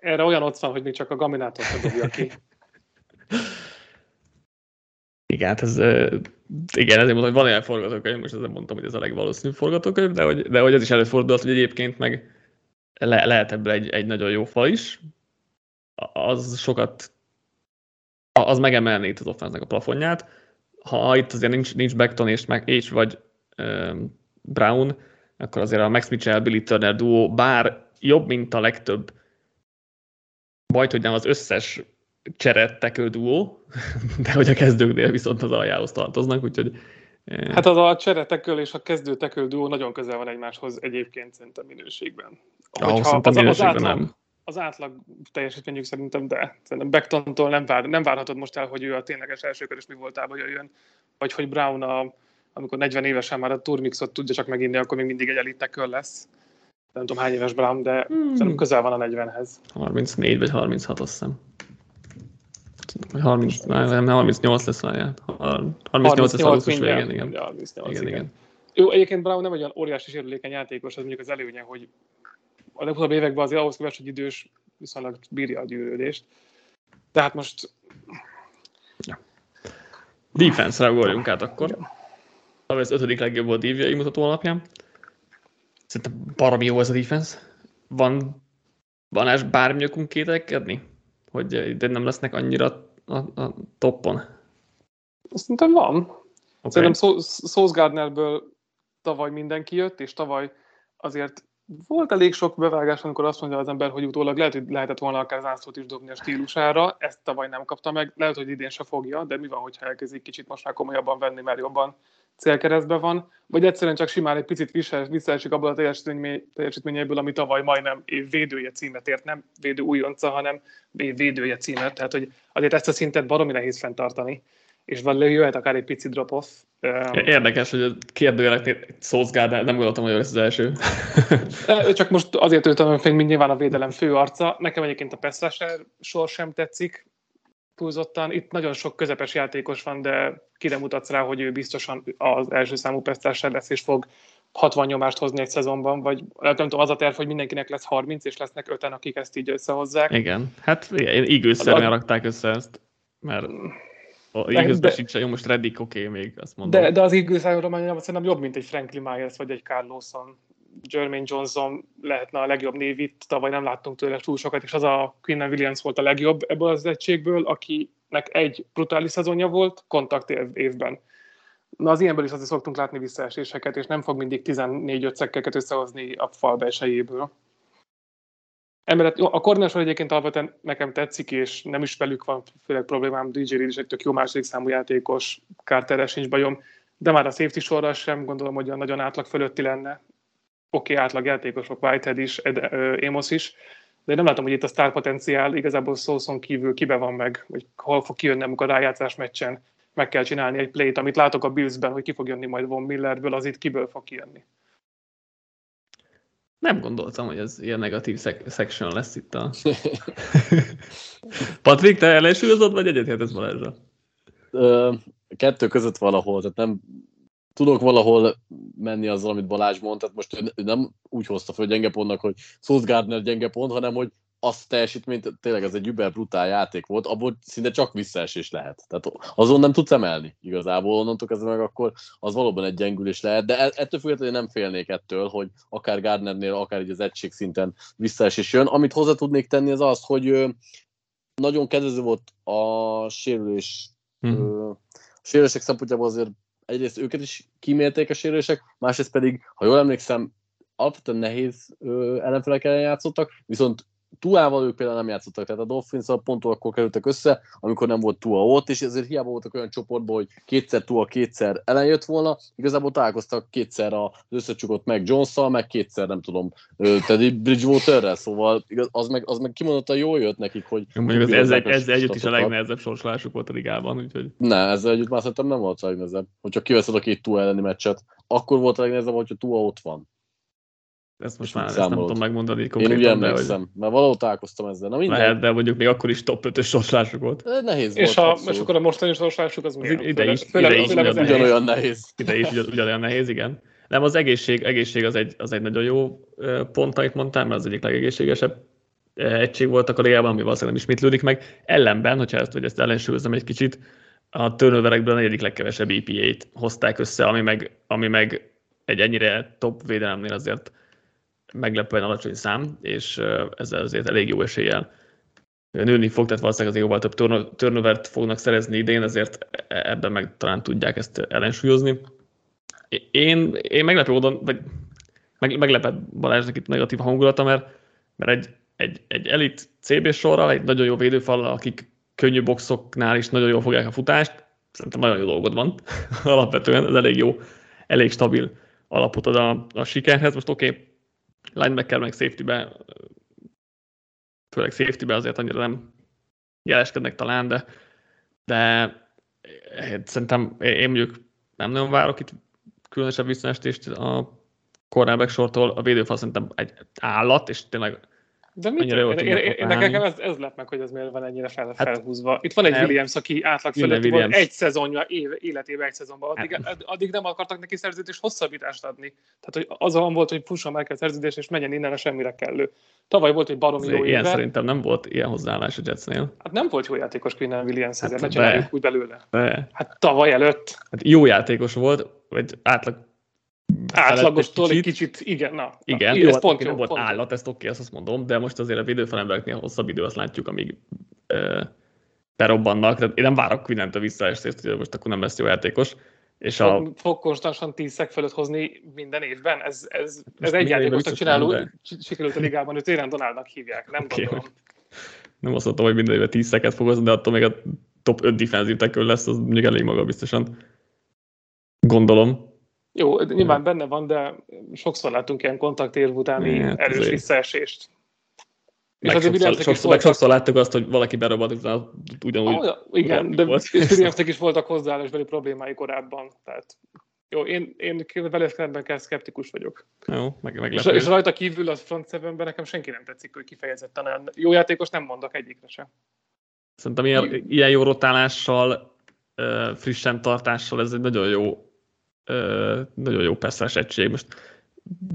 erre olyan ott van, hogy még csak a Gaminától dobja ki. Igen, hát ez, igen, ezért mondom, hogy van olyan forgatókönyv, most ezzel mondtam, hogy ez a legvalószínűbb forgatókönyv, de hogy, de hogy ez is előfordulhat, hogy egyébként meg le, lehet ebből egy, egy nagyon jó fal is, az sokat, az megemelné itt az offense a plafonját. Ha itt azért nincs, nincs Beckton és, meg, és vagy um, Brown, akkor azért a Max Mitchell, Billy Turner duo, bár jobb, mint a legtöbb, majd, hogy nem az összes cseret duó, de hogy a kezdőknél viszont az aljához tartoznak, úgyhogy Hát az a csereteköl és a kezdő teköl duó nagyon közel van egymáshoz egyébként szerintem minőségben. Ahhoz szerintem az, minőségben az átlag, nem. Az átlag teljesítményük szerintem, de szerintem Becktontól nem, vár, nem várhatod most el, hogy ő a tényleges elsőkörös mi voltába jöjjön, vagy hogy Brown, a, amikor 40 évesen már a turmixot tudja csak meginni, akkor még mindig egy elit teköl lesz. Nem tudom hány éves Brown, de hmm. szerintem közel van a 40-hez. 34 vagy 36 azt hiszem. 30, nem, 38 lesz várjál. 38 lesz augusztus végén, igen. 38, igen, igen. igen. Jó, egyébként Brown nem egy olyan óriási sérülékeny játékos, az mondjuk az előnye, hogy a legutóbbi években azért ahhoz képest, hogy idős, viszonylag bírja a gyűrődést. Tehát most... Ja. Defense-re ugorjunk át akkor. Ja. Ez ötödik legjobb volt DVI mutató alapján. Szerintem baromi jó ez a defense. Van, van bármi okunk kételkedni? Hogy de nem lesznek annyira a, a toppon? Szerintem van. Okay. Szerintem Sauce Gardnerből tavaly mindenki jött, és tavaly azért volt elég sok bevágás, amikor azt mondja az ember, hogy utólag lehet, hogy lehetett volna akár zászlót is dobni a stílusára, ezt tavaly nem kapta meg, lehet, hogy idén se fogja, de mi van, hogyha elkezdik kicsit most már komolyabban venni, mert jobban célkeresztben van, vagy egyszerűen csak simán egy picit visszaesik abból a teljesítményeiből, ami tavaly majdnem év védője címet ért, nem védő újonca, hanem év védője címet, tehát hogy azért ezt a szintet baromi nehéz fenntartani, és van jöhet akár egy pici drop-off. Érdekes, hogy a kérdőjeleknél Szózgár, nem gondoltam, hogy ez az első. Csak most azért ültem fel, mint nyilván a védelem fő arca. Nekem egyébként a Peszráser sor sem tetszik, túlzottan. Itt nagyon sok közepes játékos van, de kire mutatsz rá, hogy ő biztosan az első számú pesztárser lesz, és fog 60 nyomást hozni egy szezonban, vagy nem tudom, az a terv, hogy mindenkinek lesz 30, és lesznek öten, akik ezt így összehozzák. Igen, hát igőszerűen rakták össze ezt, mert a Eaglesben sincs jó, most Reddick oké okay, még, azt mondom. De, de az Eagles szerintem jobb, mint egy Franklin Myers vagy egy Carl Lawson. Jermaine Johnson lehetne a legjobb név itt, tavaly nem láttunk tőle túl sokat, és az a Quinn Williams volt a legjobb ebből az egységből, akinek egy brutális szezonja volt, kontakt évben. Na az ilyenből is azért szoktunk látni visszaeséseket, és nem fog mindig 14-5 szekkeket összehozni a fal belsejéből. Emellett a kornásor egyébként alapvetően nekem tetszik, és nem is velük van főleg problémám, DJ Reed is egy tök jó második számú játékos, Carterre sincs bajom, de már a safety sorral sem gondolom, hogy olyan nagyon átlag fölötti lenne, oké, okay, átlag játékosok, Whitehead is, Ed, Amos is, de én nem látom, hogy itt a sztár potenciál igazából szószon kívül kibe van meg, hogy hol fog kijönni, amikor rájátszás meccsen meg kell csinálni egy playt, amit látok a Billsben, hogy ki fog jönni majd Von Millerből, az itt kiből fog kijönni. Nem gondoltam, hogy ez ilyen negatív szek- section lesz itt a... Patrik, te ellensúlyozod, vagy egyetértesz Balázsra? Kettő között valahol, tehát nem tudok valahol menni azzal, amit Balázs mondta, tehát most ő nem úgy hozta fel gyenge pontnak, hogy Sauce Gardner gyenge pont, hanem hogy azt teljesítményt, tényleg ez egy über brutál játék volt, abból szinte csak visszaesés lehet. Tehát azon nem tudsz emelni igazából, onnantól kezdve meg akkor az valóban egy gyengülés lehet, de e- ettől függetlenül nem félnék ettől, hogy akár Gardnernél, akár így az egység szinten visszaesés jön. Amit hozzá tudnék tenni az az, hogy nagyon kedvező volt a sérülés, hmm. a sérülések szempontjából azért egyrészt őket is kímélték a sérülések, másrészt pedig, ha jól emlékszem, alapvetően nehéz ellenfelek ellen játszottak, viszont Tuával ők például nem játszottak, tehát a dolphins pont akkor kerültek össze, amikor nem volt Tua ott, és ezért hiába voltak olyan csoportban, hogy kétszer Tua kétszer ellenjött volna, igazából találkoztak kétszer az összecsukott meg jones meg kétszer nem tudom, Teddy Bridgewaterrel, szóval igaz, az meg, az meg kimondottan jól jött nekik, hogy... Mondjuk az ezzel, ezzel együtt is a legnehezebb sorsolásuk volt a ligában, úgyhogy... Ne, ezzel együtt már szerintem nem volt a legnehezebb. Hogyha kiveszed a két Tua elleni meccset, akkor volt a legnehezebb, hogyha Tua ott van. Ezt most már ezt nem tudom megmondani konkrétan. Én úgy emlékszem, hogy... mert valahol találkoztam ezzel. Na minden. Lehet, de mondjuk még akkor is top 5-ös sorslásuk volt. Nehéz és volt. A, és akkor a mostani sorslásuk az milyen? Ide is, főleg, ide is főleg ugyan, ugyanolyan nehéz. Ide is ugyanolyan nehéz, igen. Nem, az egészség, egészség az egy, az egy nagyon jó pont, amit mondtál, mert az egyik legegészségesebb egység voltak a ligában, ami valószínűleg nem ismétlődik meg. Ellenben, hogyha ezt, hogy ezt ellensúlyozom egy kicsit, a turnoverekből a negyedik legkevesebb EPA-t hozták össze, ami meg, ami meg egy ennyire top védelemnél azért meglepően alacsony szám, és ezzel azért elég jó eséllyel nőni fog, tehát valószínűleg azért jóval több turnovert fognak szerezni idén, ezért e-, ebben meg talán tudják ezt ellensúlyozni. Én, én meglepő módon, vagy meg, meglepett Balázsnak itt negatív hangulata, mert, mert egy, egy, egy elit CB sorral, egy nagyon jó védőfallal, akik könnyű boxoknál is nagyon jól fogják a futást, szerintem nagyon jó dolgod van. Alapvetően ez elég jó, elég stabil alapot ad a, a sikerhez. Most oké, okay, linebacker meg safety-be, főleg safety-be azért annyira nem jeleskednek talán, de, de hát szerintem én mondjuk nem nagyon várok itt különösebb visszaestést a cornerback sortól, a védőfal szerintem egy állat, és tényleg de mit? Én, én, én, nekem ez, ez lett meg, hogy ez miért van ennyire fel, hát, felhúzva. Itt van egy nem. Williams, aki átlag fölött volt egy szezonja, év, életében egy szezonban. Addig, hát. addig nem akartak neki szerződés hosszabbítást adni. Tehát, hogy az van volt, hogy fusson meg a szerződés, és menjen innen a semmire kellő. Tavaly volt egy baromi jó Ilyen éve. szerintem nem volt ilyen hozzáállás a Jetsnél. Hát nem volt jó játékos Quinnen Williams, ezért hát, ne csináljuk úgy belőle. Be. Hát tavaly előtt. Hát jó játékos volt, vagy átlag Átlagostól egy kicsit, igen, na. Igen, na, jó, ez pont jó, volt pont állat, ezt oké, azt mondom, de most azért a védőfelembereknél hosszabb idő, azt látjuk, amíg ö, berobbannak. Tehát én nem várok Quinnent a visszaestést, hogy most akkor nem lesz jó játékos. És a... Fog konstantan 10 szek fölött hozni minden évben? Ez, ez, ez egy játékosnak csináló, de... sikerült a ligában, őt Éren Donaldnak hívják, nem okay. gondolom. Nem azt mondtam, hogy minden évben 10 szeket fog hozni, de attól még a top 5 defensív lesz, az mondjuk elég maga biztosan. Gondolom. Jó, nyilván benne van, de sokszor látunk ilyen kontaktérv utáni hát, erős azért. visszaesést. És meg sokszor, sokszor, voltak... meg sokszor láttuk azt, hogy valaki berabat, utána ugyanúgy. Ah, igen, de Williamsnek is voltak hozzáállásbeli problémái korábban. Tehát jó, én, én veled kell szkeptikus vagyok. Jó, meg, meg és, és, rajta kívül a front seven nekem senki nem tetszik, hogy kifejezetten olyan jó játékos nem mondok egyikre sem. Szerintem ilyen, ilyen jó rotálással, frissen tartással ez egy nagyon jó nagyon jó passzás egység. Most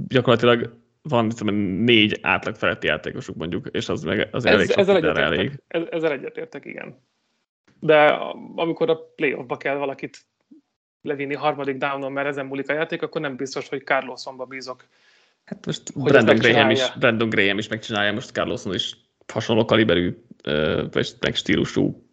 gyakorlatilag van hiszem, négy átlag feletti játékosuk mondjuk, és az meg az ez, elég ezzel egyetértek, elég. Ez, ezzel egyetértek, igen. De amikor a playoffba kell valakit levinni harmadik downon, mert ezen múlik a játék, akkor nem biztos, hogy Carlosonba bízok. Hát most Brandon Graham, is, Brandon Graham is megcsinálja, most Carloson is hasonló kaliberű, vagy meg stílusú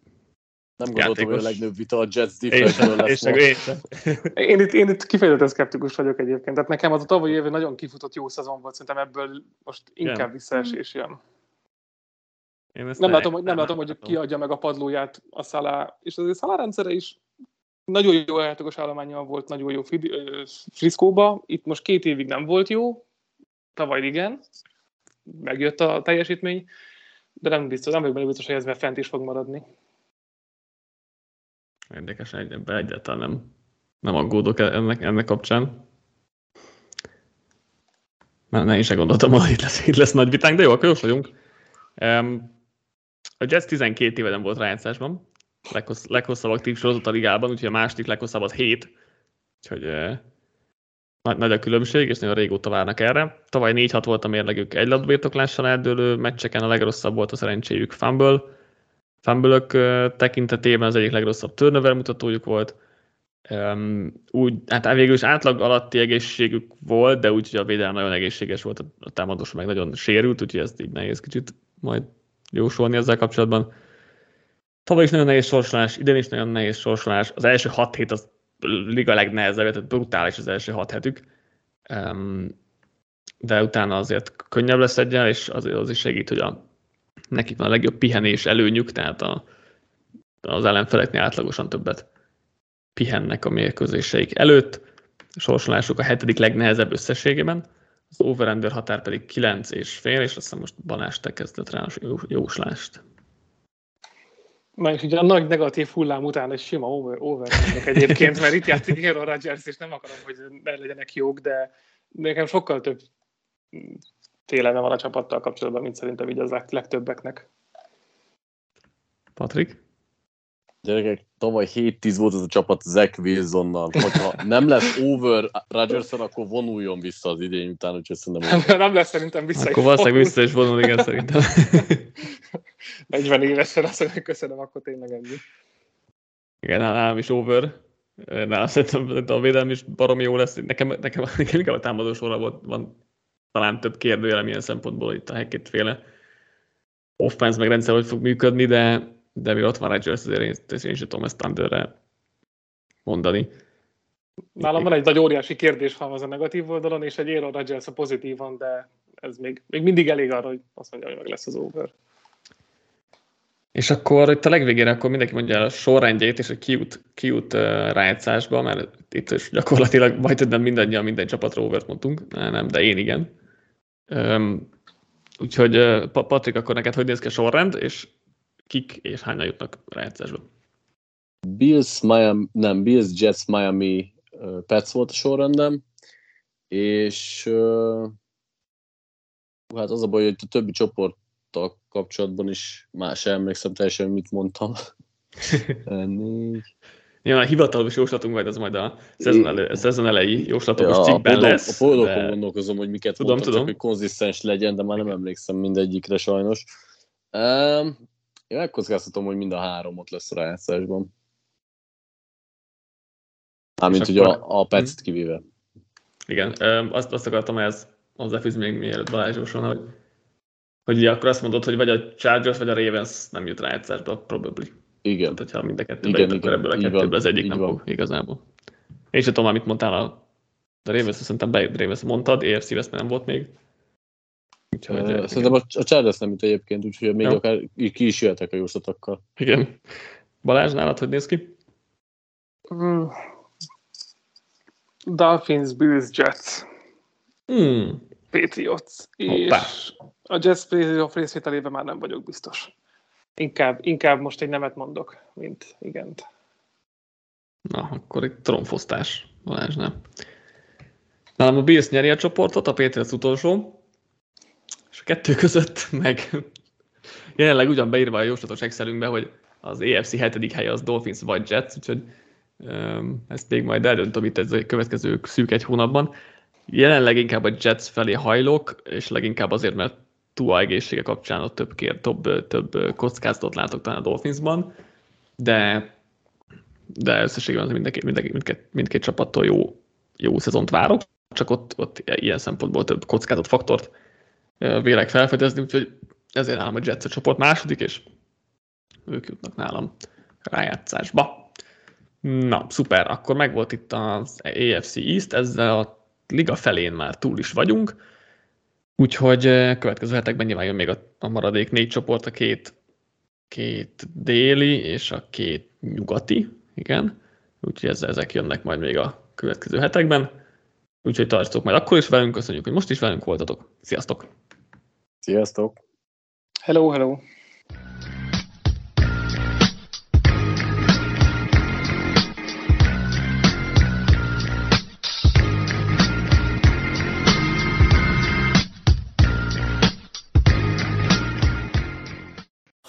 nem gondoltam, hogy a legnagyobb vita a Jets defense lesz én, én, én, itt, én itt kifejezetten szkeptikus vagyok egyébként. Tehát nekem az a tavalyi év nagyon kifutott jó szezon volt, szerintem ebből most inkább Igen. visszaesés jön. Én ezt nem, látom, hogy, nem, nem látom, hogy ki adja meg a padlóját a Szalá, és azért Szalá rendszere is nagyon jó játékos állományjal volt, nagyon jó Friszkóba. Itt most két évig nem volt jó, tavaly igen, megjött a teljesítmény, de nem biztos, nem vagyok benne biztos, hogy ez fent is fog maradni. Érdekes, ebben egyáltalán nem, nem aggódok e- ennek, ennek kapcsán. Mert ne, én sem gondoltam, hogy itt lesz, itt lesz nagy vitánk, de jó, akkor jók vagyunk. Um, a Jets 12 éve nem volt rájátszásban, leghossz, leghosszabb aktív sorozat a ligában, úgyhogy a második leghosszabb az 7, úgyhogy uh, nagy, nagy a különbség, és nagyon régóta várnak erre. Tavaly 4-6 volt a mérlegük egy labdabirtoklással eldőlő meccseken, a legrosszabb volt a szerencséjük fumble, fumble tekintetében az egyik legrosszabb turnover mutatójuk volt. Um, úgy, hát végül is átlag alatti egészségük volt, de úgy, hogy a védelem nagyon egészséges volt, a támadós meg nagyon sérült, úgyhogy ezt így nehéz kicsit majd jósolni ezzel kapcsolatban. Tavaly is nagyon nehéz sorsolás, idén is nagyon nehéz sorsolás. Az első 6 hét az liga legnehezebb, tehát brutális az első hat hetük. De utána azért könnyebb lesz egyen, és az, az is segít, hogy a, nekik van a legjobb pihenés előnyük, tehát a, az ellenfeleknél átlagosan többet pihennek a mérkőzéseik előtt. A sorsolásuk a hetedik legnehezebb összességében, az over határ pedig 9 és fél, és azt hiszem most Balázs te kezdett rá a jóslást. Na és ugye a nagy negatív hullám után egy sima over, over egyébként, mert itt játszik Aaron Rodgers, és nem akarom, hogy ne legyenek jók, de nekem sokkal több téleme van a csapattal kapcsolatban, mint szerintem így az legtöbbeknek. Patrik? Gyerekek, tavaly 7-10 volt ez a csapat Zach Wilsonnal. Hogyha nem lesz over rodgers akkor vonuljon vissza az idény után, úgyhogy szerintem... Nem, nem lesz szerintem vissza. Akkor valószínűleg vissza is vonul, igen, szerintem. 40 évesen azt mondja, köszönöm, akkor tényleg ennyi. Igen, nálam is over. Nálam szerintem a védelem is baromi jó lesz. Nekem, nekem, nekem inkább a támadó sorra volt, van talán több kérdőjel milyen szempontból itt a Hackett féle offense meg rendszer, hogy fog működni, de de mi ott van Rodgers, azért én, én sem tudom ezt Thunderre mondani. Nálam van egy nagy óriási kérdés az a negatív oldalon, és egy Aaron Rodgers a pozitívan, de ez még, még mindig elég arra, hogy azt mondja, hogy meg lesz az over. És akkor itt a legvégére akkor mindenki mondja a sorrendjét, és hogy kiút, kiút uh, rájátszásba, mert itt is gyakorlatilag majd nem mindannyian minden csapatra overt mondtunk, nem, de én igen. Úgyhogy Patrik, akkor neked hogy néz ki a sorrend, és kik és hányan jutnak rájátszásba? Bills, Miami, nem, Bills, Jets, Miami, Pets volt a sorrendem, és hát az a baj, hogy a többi csoporttal kapcsolatban is más emlékszem teljesen, mit mondtam. Négy. Ja, a hivatalos jóslatunk majd az majd a szezon, elő, a szezon elejé jóslatos ja, cikkben a lesz. A poldokon de... gondolkozom, hogy miket tudom, mondtam, tudom. csak hogy konzisztens legyen, de már nem emlékszem mindegyikre sajnos. Um, én megkockáztatom, hogy mind a három ott lesz a rájátszásban. Mármint, hogy akkor... a, a pec hmm. kivéve. Igen, azt, azt akartam ez hozzáfűzni még mielőtt Balázs hogy, hogy ugye akkor azt mondod, hogy vagy a Chargers, vagy a Ravens nem jut rájátszásba, probably. Igen. Tehát, hogyha mind a kettő igen, igen, akkor ebből a kettőből az egyik nem fog igazából. Én sem tudom, amit mondtál a, a Ravens, szerintem be, Ravens mondtad, AFC nem volt még. Úgyhogy, uh, szerintem a, a Chargers nem jut egyébként, úgyhogy még ja. akár ki is jöhetek a jóslatokkal. Igen. Balázs, nálad hogy néz ki? Mm. Dolphins, Bills, Jets. Mm. Patriots. Hoppá. És a Jets playoff részvételében már nem vagyok biztos. Inkább, inkább most egy nemet mondok, mint igent. Na, akkor egy tromfosztás, Balázs, nem. Nálam a Bills nyeri a csoportot, a Patriots utolsó, és a kettő között meg jelenleg ugyan beírva a jóslatos Excelünkbe, hogy az EFC hetedik hely az Dolphins vagy Jets, úgyhogy um, ezt még majd eldöntöm itt ez a következő szűk egy hónapban. Jelenleg inkább a Jets felé hajlok, és leginkább azért, mert Tua egészsége kapcsán ott több, kér, több, több kockázatot látok talán a Dolphinsban, de, de összességében mindenki, mindenki, mindkét, mindkét csapattól jó, jó szezont várok, csak ott, ott ilyen szempontból több kockázat faktort vélek felfedezni, úgyhogy ezért nálam a Jets a csoport második, és ők jutnak nálam rájátszásba. Na, szuper, akkor megvolt itt az AFC East, ezzel a liga felén már túl is vagyunk, úgyhogy következő hetekben nyilván jön még a, a maradék négy csoport, a két, két déli és a két nyugati, igen, úgyhogy ezek jönnek majd még a következő hetekben. Úgyhogy tartsatok majd akkor is velünk, köszönjük, hogy most is velünk voltatok. Sziasztok! Sziasztok! Hello, hello!